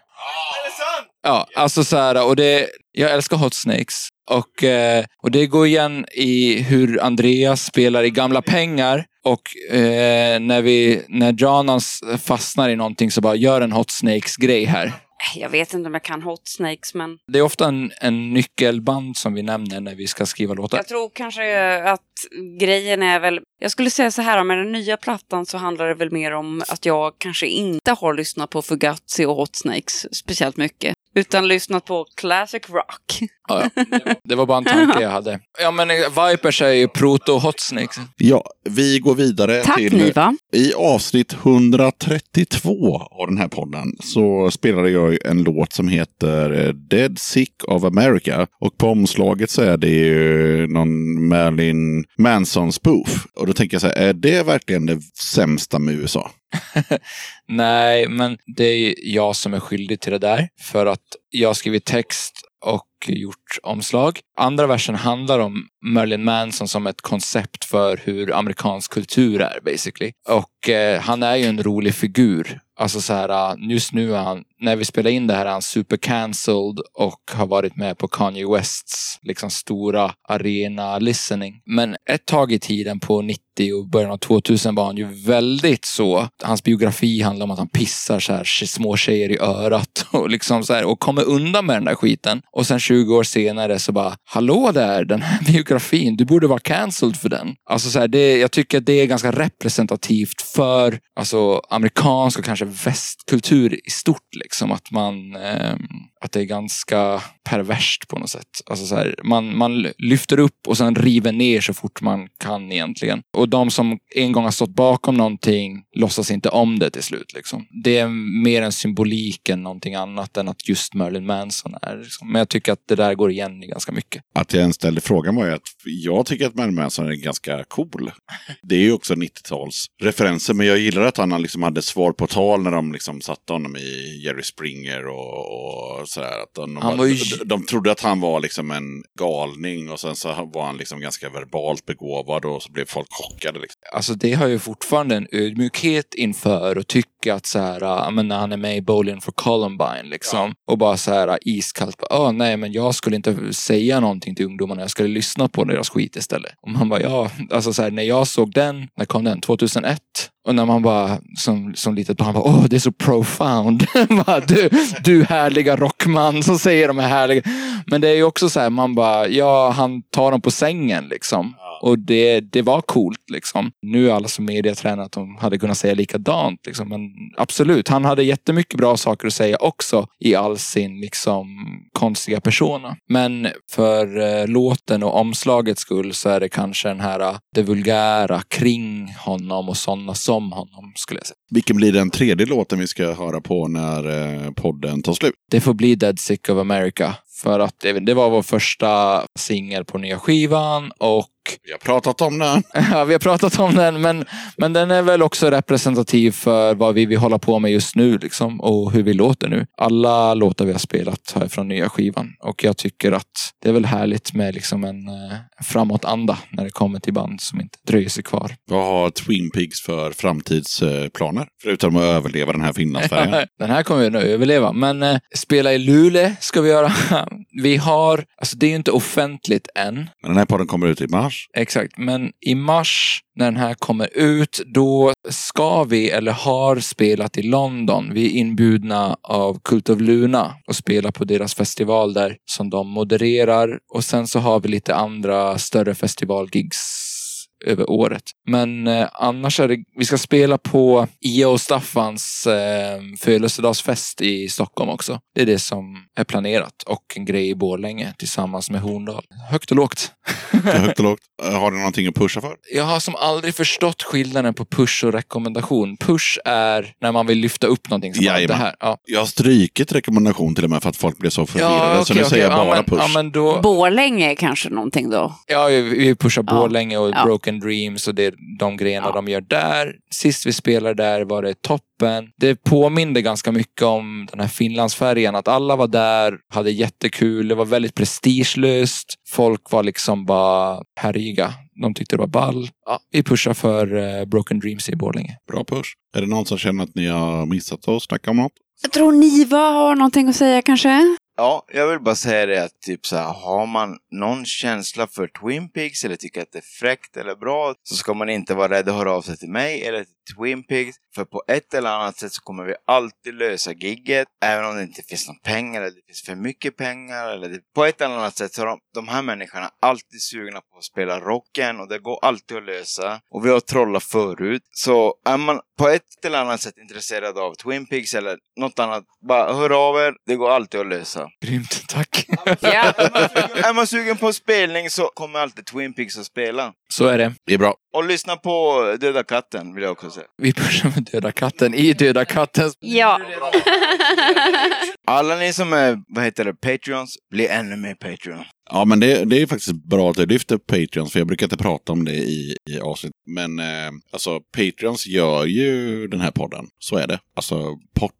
Ja, alltså så här, och det, jag älskar Hot Snakes. Och, eh, och det går igen i hur Andreas spelar i Gamla pengar. Och eh, när, vi, när Janas fastnar i någonting så bara gör en Hot Snakes-grej här. Eh, Jag vet inte om jag kan Hot Snakes, men Det är ofta en, en nyckelband som vi nämner när vi ska skriva låtar. jag tror kanske att grejen är väl... Jag skulle säga så här, med den nya plattan så handlar det väl mer om att jag kanske inte har lyssnat på Fugazi och Hot Snakes speciellt mycket. Utan lyssnat på classic rock. Ja, ja. Det var bara en tanke jag hade. Ja, men eh, Vipers är ju proto-Hot Snakes. Ja, vi går vidare Tack, till... Niva. I avsnitt 132 av den här podden så spelade jag en låt som heter eh, Dead Sick of America. Och på omslaget så är det ju någon Marilyn Manson-spoof. Och då tänker jag så här, är det verkligen det sämsta med USA? Nej, men det är jag som är skyldig till det där. För att jag har skrivit text och gjort omslag. Andra versen handlar om Merlin Manson som ett koncept för hur amerikansk kultur är basically. Och eh, han är ju en rolig figur. Alltså så här, eh, just nu är han, när vi spelar in det här är han super cancelled och har varit med på Kanye Wests liksom stora arena listening. Men ett tag i tiden på 90 och början av 2000 var han ju väldigt så. Hans biografi handlar om att han pissar så här små tjejer i örat och liksom så här och kommer undan med den där skiten. Och sen 20 år senare så bara, hallå där, den här biografin, du borde vara cancelled för den. Alltså så här, det, jag tycker att det är ganska representativt för alltså, amerikansk och kanske västkultur i stort. Liksom. Liksom, att, man, eh, att det är ganska perverst på något sätt. Alltså så här, man, man lyfter upp och sen river ner så fort man kan egentligen. Och de som en gång har stått bakom någonting låtsas inte om det till slut. Liksom. Det är mer en symbolik än någonting annat än att just Merlin Manson är. Liksom. Men jag tycker att det där går igen i ganska mycket. Att jag ens ställde frågan var ju att jag tycker att Merlin Manson är ganska cool. Det är ju också 90-talsreferenser, men jag gillar att han liksom hade svar på tal när de liksom satte honom i Jerry Springer och, och sådär. Att de, Han var ju- de, de trodde att han var liksom en galning och sen så var han liksom ganska verbalt begåvad och så blev folk chockade. Liksom. Alltså det har ju fortfarande en ödmjukhet inför och tycker att så här, ja, men när han är med i Bowling for Columbine liksom. Och bara så här iskallt, ah, nej men jag skulle inte säga någonting till ungdomarna, jag skulle lyssna på deras skit istället. Och man bara, ja, alltså så här, när jag såg den, när kom den? 2001? Och när man bara som, som litet barn bara, åh det är så profound. Du, du härliga rockman som säger de här härliga. Men det är ju också så här, man bara, ja han tar dem på sängen liksom. Och det, det var coolt liksom. Nu är alla som mediatränare att de hade kunnat säga likadant liksom. Men absolut, han hade jättemycket bra saker att säga också i all sin liksom konstiga persona. Men för eh, låten och omslagets skull så är det kanske den här eh, det vulgära kring honom och sådana som honom skulle jag säga. Vilken blir den tredje låten vi ska höra på när eh, podden tar slut? Det får bli Dead Sick of America. För att det, det var vår första singel på nya skivan och Vi har pratat om den. Ja, vi har pratat om den, men, men den är väl också representativ för vad vi vill hålla på med just nu liksom, och hur vi låter nu. Alla låtar vi har spelat har är från nya skivan och jag tycker att det är väl härligt med liksom en eh, framåtanda när det kommer till band som inte dröjer sig kvar. Vad har Twin Peaks för framtidsplaner? Förutom att överleva den här Finlandsfärjan. Den här kommer vi nog överleva, men eh, spela i Luleå ska vi göra. vi har, alltså det är ju inte offentligt än, Men den här podden kommer ut i mars. Exakt, men i mars när den här kommer ut, då ska vi, eller har spelat i London. Vi är inbjudna av Cult of Luna och spelar på deras festival där som de modererar. Och sen så har vi lite andra större festivalgigs över året. Men eh, annars är det, vi ska spela på Ia och Staffans eh, födelsedagsfest i Stockholm också. Det är det som är planerat och en grej i Borlänge tillsammans med Horndal. Högt och lågt. Högt och lågt. Har du någonting att pusha för? Jag har som aldrig förstått skillnaden på push och rekommendation. Push är när man vill lyfta upp någonting. Som det här. Ja. Jag har strykit rekommendation till och med för att folk blev så förvirrade. Ja, så okej, nu säger jag bara ja, men, push. Ja, då, Borlänge är kanske någonting då. Ja, vi- pushar Ja. Borlänge och Ja. Broken Dreams och det, de grejerna de gör där. Sist vi spelade där var det toppen. Det påminde ganska mycket om den här Finlandsfärjan, att alla var där, hade jättekul, det var väldigt prestigelöst. Folk var liksom bara härjiga. De tyckte det var ball. Ja, vi pushar för eh, Broken Dreams i Borlänge. Bra push. Är det någon som känner att ni har missat att snacka om något? Jag tror Niva har någonting att säga kanske. Ja, jag vill bara säga det att typ så här, har man någon känsla för Twin Peaks eller tycker att det är fräckt eller bra så ska man inte vara rädd att höra av sig till mig eller till Twin Peaks. För på ett eller annat sätt så kommer vi alltid lösa gigget. Även om det inte finns någon pengar eller det finns för mycket pengar. Eller det, på ett eller annat sätt så är de, de här människorna alltid sugna på att spela rocken och det går alltid att lösa. Och vi har trollat förut. Så är man på ett eller annat sätt intresserad av Twin Peaks eller något annat, bara hör av er. Det går alltid att lösa. Grymt, tack. Ja. Är man sugen på spelning så kommer alltid Twin Peaks att spela. Så är det. Det är bra. Och lyssna på Döda katten vill jag också säga. Vi pushar med Döda katten i Döda kattens... Ja. Alla ni som är, vad heter det, Patreons, bli ännu mer Patreon. Ja, men det, det är faktiskt bra att du lyfter Patreons, för jag brukar inte prata om det i, i avsnitt. Men eh, alltså, Patreons gör ju den här podden. Så är det. Alltså,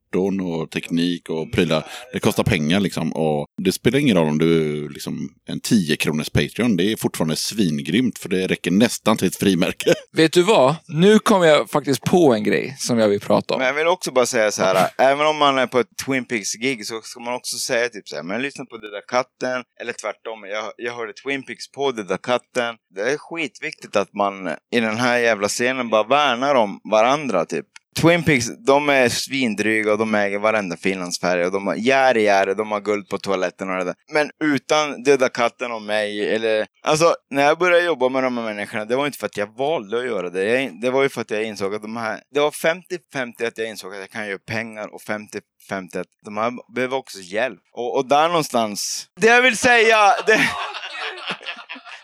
porton och teknik och prylar. Det kostar pengar liksom. Och det spelar ingen roll om du är liksom en 10 kronors Patreon. Det är fortfarande svingrymt, för det räcker nästan till ett frimärke. Vet du vad? Nu kom jag faktiskt på en grej som jag vill prata om. Men jag vill också bara säga så här, även om man är på ett Twin Peaks-gig så ska man också säga typ så här, men lyssna på Döda katten, eller tvärtom, jag, jag hörde Twin Peaks på Döda katten. Det är skitviktigt att man i den här jävla scenen bara värnar om varandra typ. Twin Peaks, de är svindryga och de äger varenda Finlandsfärja och de har järi, järi, de har guld på toaletten och det där. Men utan Döda katten och mig, eller... Alltså, när jag började jobba med de här människorna, det var inte för att jag valde att göra det. Jag, det var ju för att jag insåg att de här... Det var 50-50 att jag insåg att jag kan göra pengar och 50-50 att de här behöver också hjälp. Och, och där någonstans... Det jag vill säga... Det...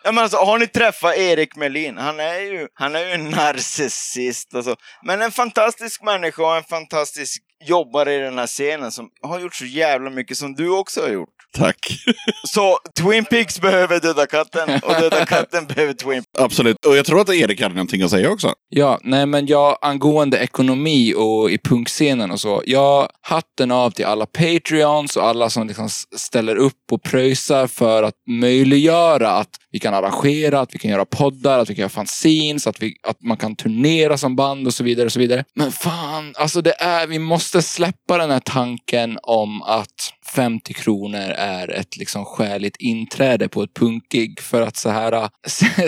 Ja, men alltså, har ni träffat Erik Melin? Han är ju, han är ju en narcissist. Alltså. Men en fantastisk människa och en fantastisk jobbare i den här scenen som har gjort så jävla mycket som du också har gjort. Tack. Så Twin Peaks behöver Döda katten och Döda katten behöver Twin Absolut. Och jag tror att Erik hade någonting att säga också. Ja, nej men jag angående ekonomi och i punkscenen och så. Jag hatten av till alla Patreons och alla som liksom ställer upp och pröjsar för att möjliggöra att vi kan arrangera, att vi kan göra poddar, att vi kan göra fanzines, att, vi, att man kan turnera som band och så vidare och så vidare. Men fan, alltså det är, vi måste släppa den här tanken om att 50 kronor är ett liksom skäligt inträde på ett punkgig för att så här äh,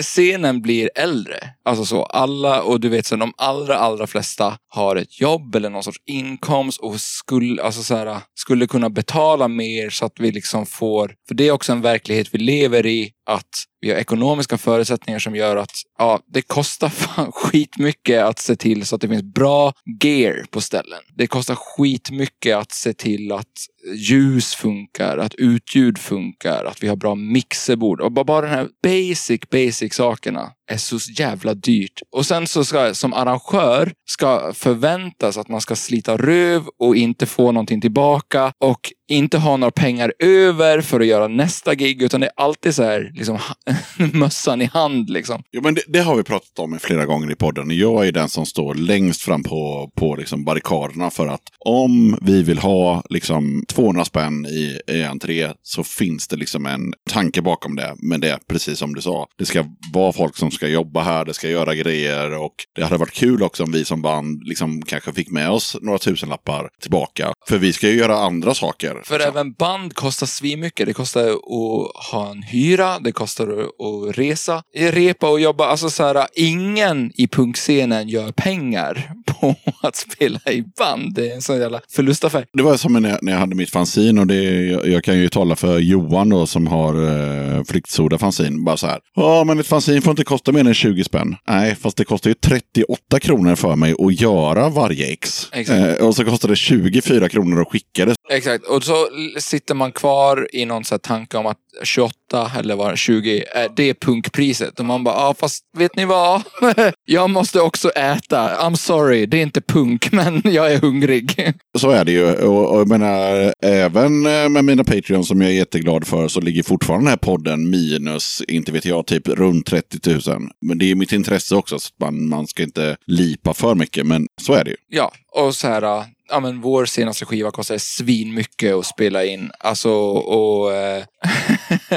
scenen blir äldre. Alltså så, alla och du vet så de allra, allra flesta har ett jobb eller någon sorts inkomst och skulle, alltså så här, äh, skulle kunna betala mer så att vi liksom får, för det är också en verklighet vi lever i, att vi har ekonomiska förutsättningar som gör att ja, det kostar fan skitmycket att se till så att det finns bra gear på ställen. Det kostar skitmycket att se till att ljus funkar, att utljud funkar, att vi har bra mixerbord. Och bara- de den här basic, basic sakerna är så jävla dyrt. Och sen så ska som arrangör ska förväntas att man ska slita röv och inte få någonting tillbaka och inte ha några pengar över för att göra nästa gig utan det är alltid så här liksom mössan i hand liksom. Jo, men det, det har vi pratat om flera gånger i podden. Jag är den som står längst fram på, på liksom barrikaderna för att om vi vill ha liksom 200 spänn i, i entré så finns det liksom en tanke bakom det. Men det är precis som du sa. Det ska vara folk som ska jobba här, det ska göra grejer och det hade varit kul också om vi som band liksom kanske fick med oss några tusenlappar tillbaka. För vi ska ju göra andra saker. För även band kostar svinmycket. Det kostar att ha en hyra, det kostar att, att resa, repa och jobba. Alltså så här, ingen i punkscenen gör pengar på att spela i band. Det är en sån jävla förlustaffär. Det var som när jag, när jag hade mitt fanzin och det, jag, jag kan ju tala för Johan då som har eh, Flyktsoda fanzin. Bara så här. Ja, men ett fanzin får inte kosta mer än 20 spänn. Nej, fast det kostar ju 38 kronor för mig att göra varje ex. Eh, och så kostar det 24 kronor att skicka det. Exakt, och så sitter man kvar i någon så tanke om att 28 eller vad 20, är det punkpriset. Och man bara, ja fast vet ni vad? jag måste också äta. I'm sorry, det är inte punk, men jag är hungrig. Så är det ju. Och, och jag menar, även eh, med mina Patreon som jag är jätteglad för så ligger fortfarande den här podden minus, inte vet jag, typ runt 30 000. Men det är mitt intresse också, så att man, man ska inte lipa för mycket. Men så är det ju. Ja, och så här, äh, ja men vår senaste skiva kostade svin mycket att spela in. Alltså, och... eh,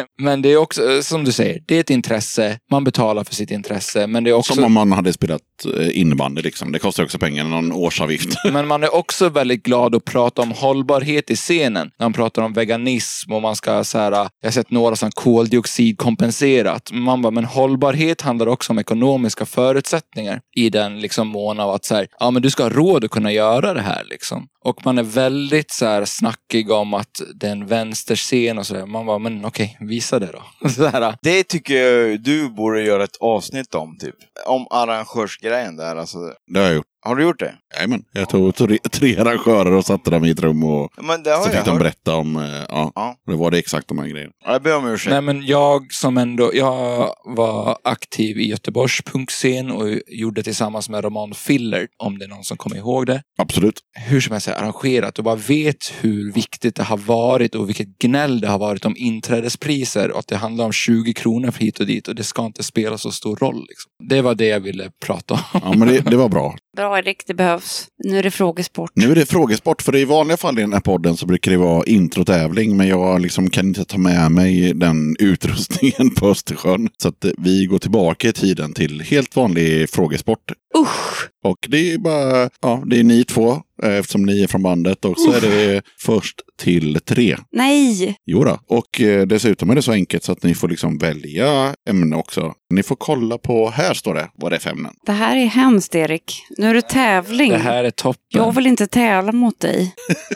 men det är också, eh, som du säger, det är ett intresse. Man betalar för sitt intresse. Men det är också... Som om man hade spelat eh, innebandy liksom. Det kostar också pengar, någon årsavgift. Men man är också väldigt glad att prata om hållbarhet i scenen. När man pratar om veganism och man ska så här, jag har sett några som koldioxidkompenserat. Man bara, men hållbarhet handlar också om ekonomiska förutsättningar i den liksom mån av att så här, ja men du ska ha råd att kunna göra det här liksom. Och man är väldigt så här snackig om att det är en vänsterscen och sådär. Man bara, men okej, visa det då. Så här, Det tycker jag du borde göra ett avsnitt om, typ. Om arrangörsgrejen där, alltså. Det har jag gjort. Har du gjort det? Jajamän. Jag tog tre, tre arrangörer och satte dem i ett rum och Men det har så fick de hört. berätta om, eh, ja, Ja. det var det exakt de här grejerna. Ja, Jag ber om ursäkt. Nej men jag som ändå, jag var aktiv i Göteborgs punkscen och gjorde tillsammans med Roman Filler, om det är någon som kommer ihåg det. Absolut. Hur som helst arrangerat och bara vet hur viktigt det har varit och vilket gnäll det har varit om inträdespriser och att det handlar om 20 kronor hit och dit och det ska inte spela så stor roll. Liksom. Det var det jag ville prata om. Ja, men det, det var bra. Bra Erik, det behövs. Nu är det frågesport. Nu är det frågesport, för i vanliga fall i den här podden så brukar det vara introtävling, men jag liksom kan inte ta med mig den utrustningen på Östersjön. Så att vi går tillbaka i tiden till helt vanlig frågesport. Usch! Och det är bara, ja, det är ni två, eh, eftersom ni är från bandet, och så är det först till tre. Nej! Jo då. Och eh, dessutom är det så enkelt så att ni får liksom välja ämne också. Ni får kolla på, här står det vad det är för ämnen. Det här är hemskt Erik. Nu är det tävling. Det här är toppen. Jag vill inte tävla mot dig.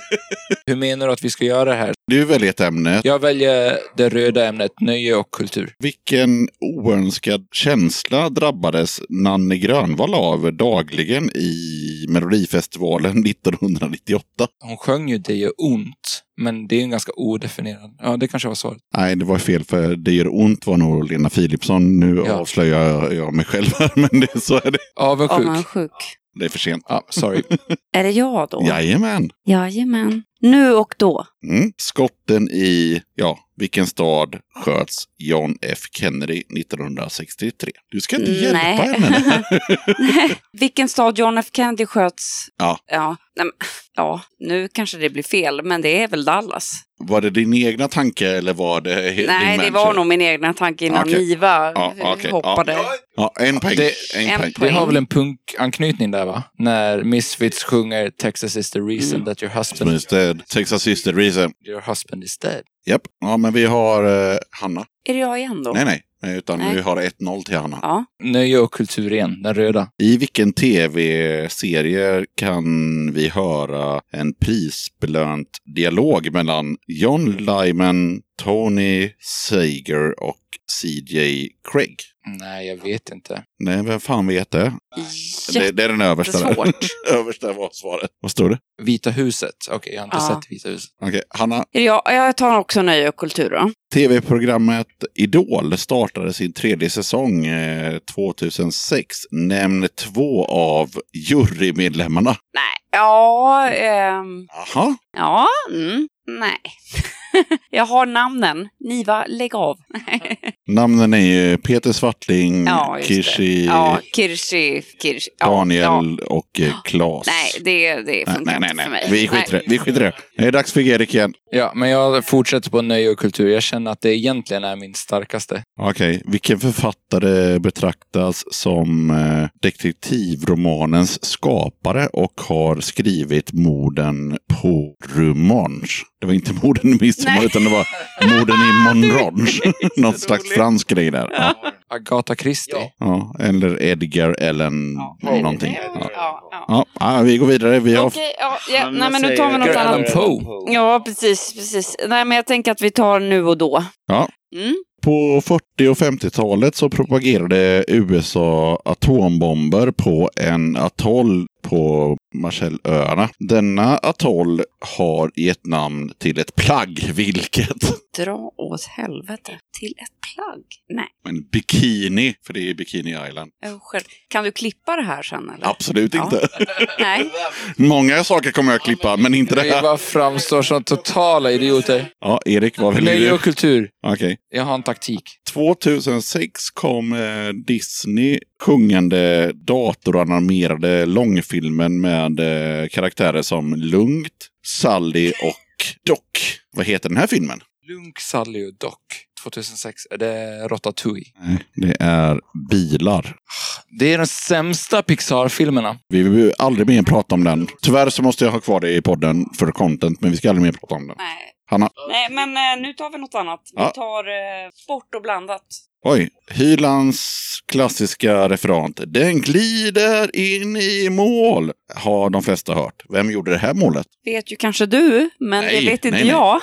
Hur menar du att vi ska göra det här? Du väljer ett ämne. Jag väljer det röda ämnet nöje och kultur. Vilken oönskad känsla drabbades Nanne Grönvall av dagligen i Melodifestivalen 1998? Hon sjöng ju Det gör ont, men det är en ganska odefinierad. Ja, det kanske var svaret. Nej, det var fel för Det gör ont var nog Lena Philipsson. Nu Ja. avslöjar jag mig själv här, men det, så är det. Avundsjuk. Avundsjuk. Det är för sent. Ja, sorry. Är det jag då? Jajamän. Jajamän. Nu och då. Mm. Skotten i, ja, vilken stad sköts John F Kennedy 1963? Du ska inte hjälpa Nej. henne. Nej. Vilken stad John F Kennedy sköts? ja. Ja, nej, ja, nu kanske det blir fel, men det är väl Dallas. Var det din egna tanke eller var det Nej, din det manager? var nog min egna tanke innan Okej. Niva Ja, okej. hoppade. Ja, en poäng. Det- en en poäng. Det har väl en punkanknytning där va? När Misfits sjunger Texas is the reason Mm. that your husband, Instead, Texas Sister Reason. your husband is dead. Japp, ja men vi har eh, Hanna. Är det jag igen då? Nej, nej. Nej, Utan Nej. vi har 1-0 till Hanna. Ja. Nöje och kultur igen, den röda. I vilken tv-serie kan vi höra en prisbelönt dialog mellan John Lyman, Tony Sager och CJ Craig? Nej, jag vet inte. Nej, vem fan vet det? Det, det är den översta. översta var svaret. Vad står det? Vita huset. Okej, jag har inte Ja. sett Vita huset. Okej, Hanna. Är det jag? jag tar också nöje och kultur då. Tv-programmet Idol startade sin tredje säsong eh, 2006. Nämn två av jurymedlemmarna. Nej, ja, ehm, Aha. ja, mm, nej. jag har namnen. Niva, lägg av. Namnen är ju Peter Svartling, Ja. Kirsi, Ja, Kirsi, Kirsi. Ja, Daniel Ja. och eh, Claes. Nej, det, det nej, funkar nej, nej, inte för nej. mig. Vi skiter i det. Vi skiter i det. Det är dags för Erik igen. Ja, men jag fortsätter på nöje och kultur. Jag känner att det egentligen är min starkaste. Okej, vilken författare betraktas som eh, detektivromanens skapare och har skrivit morden på Rumonge? Det var inte morden i midsommar Nej. utan det var morden i Monrange. Någon slags fransk grej där. Ja. Agatha Christie. Ja, eller Edgar Allan någonting. Ja, Ja. ja, ja. Ja, vi går vidare. Vi har... Okej, ja, ja, nej men nu tar vi något annat. Poe. Ja, precis, precis. Nej, men jag tänker att vi tar nu och då. Ja. Mm. På 40 och 50-talet så propagerade USA atombomber på en atoll på Marshallöarna. Denna atoll har gett namn till ett plagg. Vilket? Dra åt helvete. Till ett plagg? Nej. En bikini, för det är Bikini Island. Oh, själv. Kan du klippa det här sen eller? Absolut Ja. inte. Nej. Många saker kommer jag klippa, men inte det Vi här. bara framstår som totala idioter. Ja, Erik, vad Nöje du? och kultur. Okej. Jag har en taktik. 2006 kom eh, Disney sjungande datoranimerade långfilmen med eh, karaktärer som Lugnt, Sally och Doc. Vad heter den här filmen? Lunk, Sally och Doc. 2006. Är det Ratatouille? Nej, det är bilar. Det är de sämsta Pixar-filmerna. Vi vill aldrig mer prata om den. Tyvärr så måste jag ha kvar det i podden för content, men vi ska aldrig mer prata om den. Nej. Hanna? Nej, men eh, nu tar vi något annat. Vi Ja. tar eh, sport och blandat. Oj, Hylands klassiska referat. Den glider in i mål. Har de flesta hört. Vem gjorde det här målet? Vet ju kanske du, men Nej, det vet inte nej, nej. jag.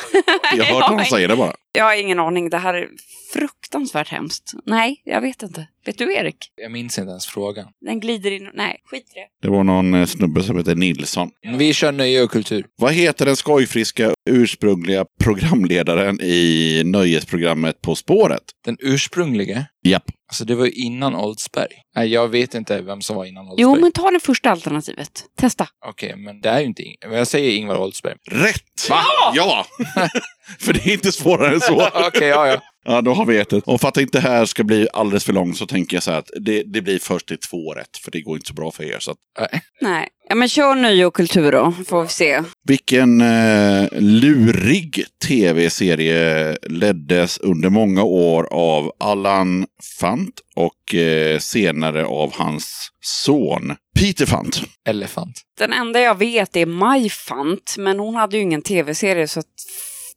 Jag har hört honom säga det bara. Jag har ingen aning. Det här är fruktansvärt hemskt. Nej, jag vet inte. Vet du, Erik? Jag minns inte ens frågan. Den glider in... Nej, skit i det. Det var någon eh, snubbe som heter Nilsson. Vi kör nöje och kultur. Vad heter den skojfriska ursprungliga programledaren i nöjesprogrammet På spåret? Den ursprungliga. Japp. Alltså det var ju innan Oldsberg. Nej, jag vet inte vem som var innan Oldsberg. Jo, men ta det första alternativet. Testa. Okej, men det är ju inte... Ing- Jag säger Ingvar Oldsberg. Rätt! Va? Ja! för det är inte svårare än så. Okej, ja, ja. Ja, då har vi ett. Och för att inte det här ska bli alldeles för långt så tänker jag så här att det, det blir först till två rätt. För det går inte så bra för er. Så att, Nej. Ja, men kör nöje och kultur då, får vi se. vilken eh, lurig tv-serie leddes under många år av Allan Fant och eh, senare av hans son Peter Fant. Elefant. Den enda jag vet är Majfant, men hon hade ju ingen tv-serie så att...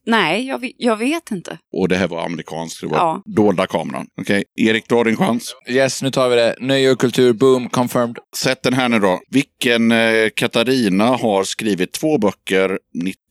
Nej, jag, jag vet inte. Och det här var amerikanskt. Det var Ja. dolda kameran. Okej, Erik, du har din chans. Yes, nu tar vi det. Nöje och kultur, boom, confirmed. Sätt den här nu då. Vilken eh, Katarina har skrivit två böcker,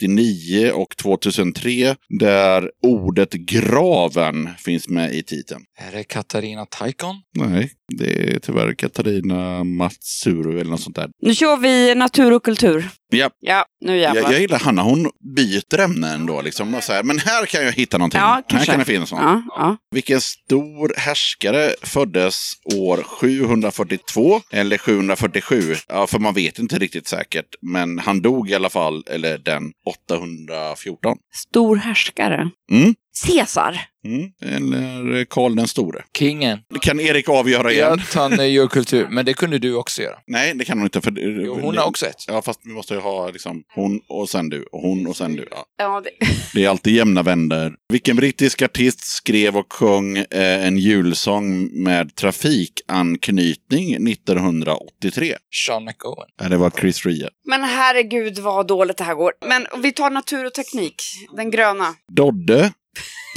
99 och 2003, där ordet graven finns med i titeln? Är det Katarina Taikon? Nej, det är tyvärr Katarina Matsuru eller något sånt där. Nu kör vi natur och kultur. Ja. Ja, nu jävlar. Jag, jag gillar Hanna, hon byter ämne ändå. Liksom, och så här, men här kan jag hitta någonting. Ja, här kan det finnas något. Ja, ja. Vilken stor härskare föddes år 742 eller 747? Ja, för man vet inte riktigt säkert. Men han dog i alla fall, eller den, 814. Stor härskare. Mm. Caesar. Mm. Eller Karl den store. Kingen. Det kan Erik avgöra igen. Tar nöje och kultur, men det kunde du också göra. Nej, det kan hon inte. För Jo, hon har också ett. Ja, fast vi måste ju ha liksom hon och sen du och hon och sen du. Ja. Ja, det... Det är alltid jämna vänder. Vilken brittisk artist skrev och sjöng eh, en julsång med trafikanknytning 1983? Sean McOwen. Ja, det var Chris Ria. Men herregud vad dåligt det här går. Men vi tar natur och teknik. Den gröna. Dodde,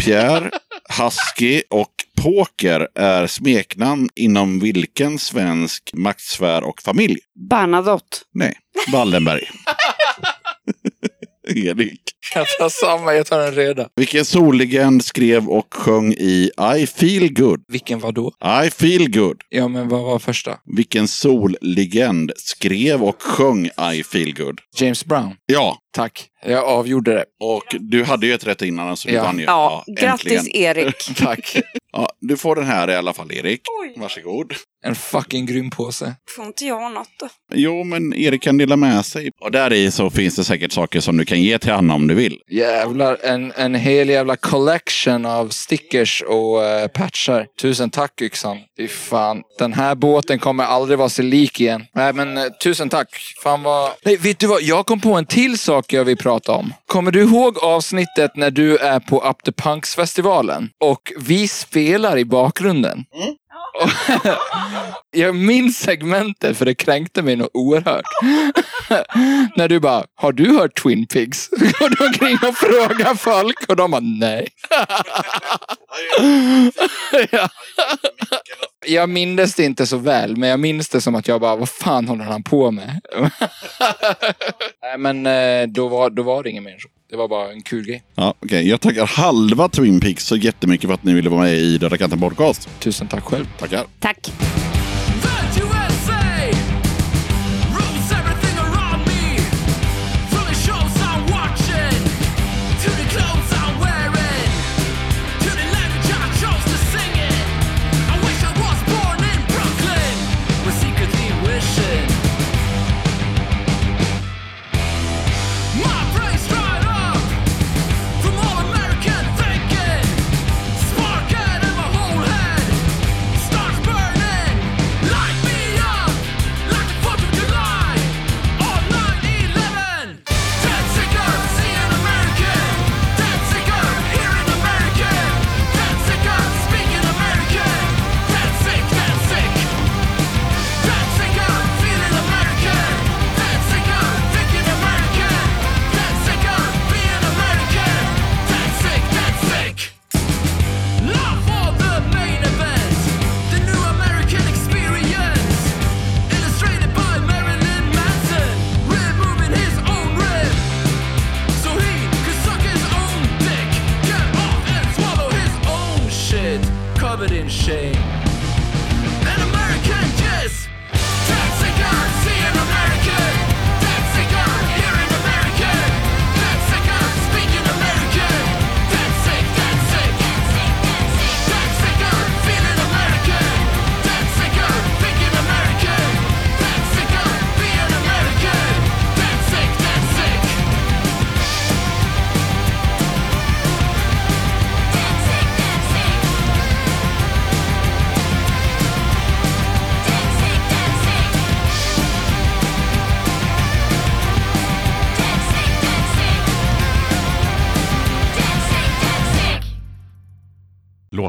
Pierre, Husky och Poker är smeknamn inom vilken svensk maktsfär och familj? Bernadotte. Nej, Wallenberg. Erik. Jag tar samma, jag tar en reda. Vilken sollegend skrev och sjöng i I feel good? Vilken var då? I feel good. Ja, men vad var första? Vilken sollegend skrev och sjöng I feel good? James Brown. Ja, Tack. Jag avgjorde det. och du hade ju ett rätt innan så du Ja. vann ju. Ja, grattis äntligen. Erik. Tack. Ja, du får den här i alla fall Erik. Varsågod. En fucking grym påse. Får inte jag något då? Jo, men Erik kan dela med sig. Och där i så finns det säkert saker som du kan ge till Anna om du vill. Jävlar, en, en hel jävla collection av stickers och eh, patchar. Tusen tack yxan. Fy fan. Den här båten kommer aldrig vara sig lik igen. Nej men eh, tusen tack. Fan vad... Nej, vet du vad? Jag kom på en till sak jag vill prata om. Kommer du ihåg avsnittet när du är på Up the Punks-festivalen? Och vi spelar i bakgrunden. Och- jag minns segmentet för det kränkte mig något oerhört. När du bara, har du hört Twin Pigs? Går du omkring och frågar folk och de bara, nej. ja. jag minns det inte så väl, men jag minns det som att jag bara, vad fan håller han på med? Nej, men eh, då var, då var det ingen mer så. Det var bara en kul grej. Ja, okej. Jag tackar halva Twin Peaks så jättemycket för att ni ville vara med i Döda katten podcast. Tusen tack själv. Tackar. Tack. Covered in shame.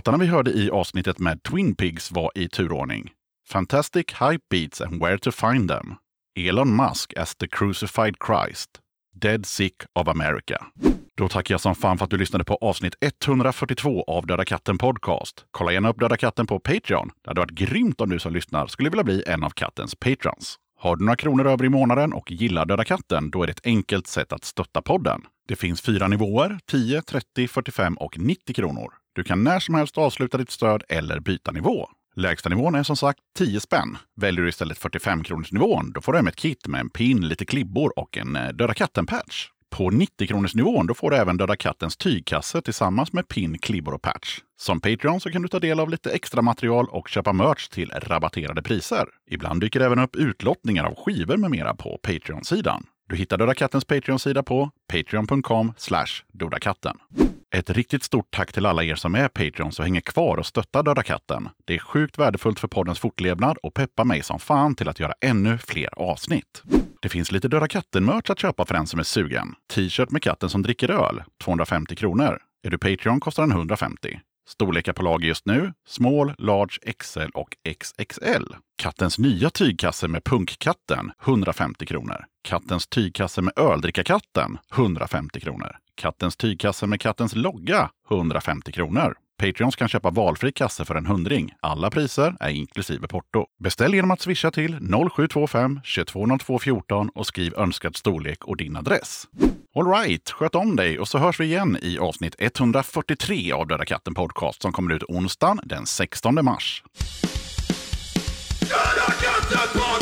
Låtarna vi hörde i avsnittet med Twin Pigs var i turordning. Fantastic Hype Beats and Where to Find Them. Elon Musk as the Crucified Christ. Dead Sick of America. Då tackar jag som fan för att du lyssnade på avsnitt 142 av Döda katten Podcast. Kolla gärna upp Döda katten på Patreon. Det hade varit grymt om du som lyssnar skulle vilja bli en av kattens patrons. Har du några kronor över i månaden och gillar Döda katten, då är det ett enkelt sätt att stötta podden. Det finns fyra nivåer, 10, 30, 45 och 90 kronor. Du kan när som helst avsluta ditt stöd eller byta nivå. Lägsta nivån är som sagt 10 spänn. Väljer du istället 45 kronors nivån, då får du hem ett kit med en pin, lite klibbor och en eh, Döda katten-patch. På 90 kronors nivån då får du även Döda kattens tygkasse tillsammans med pin, klibbor och patch. Som Patreon så kan du ta del av lite extra material och köpa merch till rabatterade priser. Ibland dyker det även upp utlottningar av skivor med mera på Patreon-sidan. Du hittar Döda kattens Patreon-sida på patreon.com dodakatten. Ett riktigt stort tack till alla er som är Patreons och hänger kvar och stöttar Döda katten. Det är sjukt värdefullt för poddens fortlevnad och peppar mig som fan till att göra ännu fler avsnitt. Det finns lite Döda katten-merch att köpa för den som är sugen. T-shirt med katten som dricker öl, 250 kronor. Är du Patreon kostar den 150. Storlekar på lager just nu, small, large, XL och XXL. Kattens nya tygkasse med punkkatten, 150 kronor. Kattens tygkasse med öldrickarkatten, 150 kronor. Kattens tygkasse med kattens logga, 150 kronor. Patreons kan köpa valfri kasse för en hundring. Alla priser är inklusive porto. Beställ genom att swisha till 0725 220214 och skriv önskad storlek och din adress. Alright, sköt om dig och så hörs vi igen i avsnitt 143 av Döda katten podcast som kommer ut onsdagen den 16 mars. Döda katten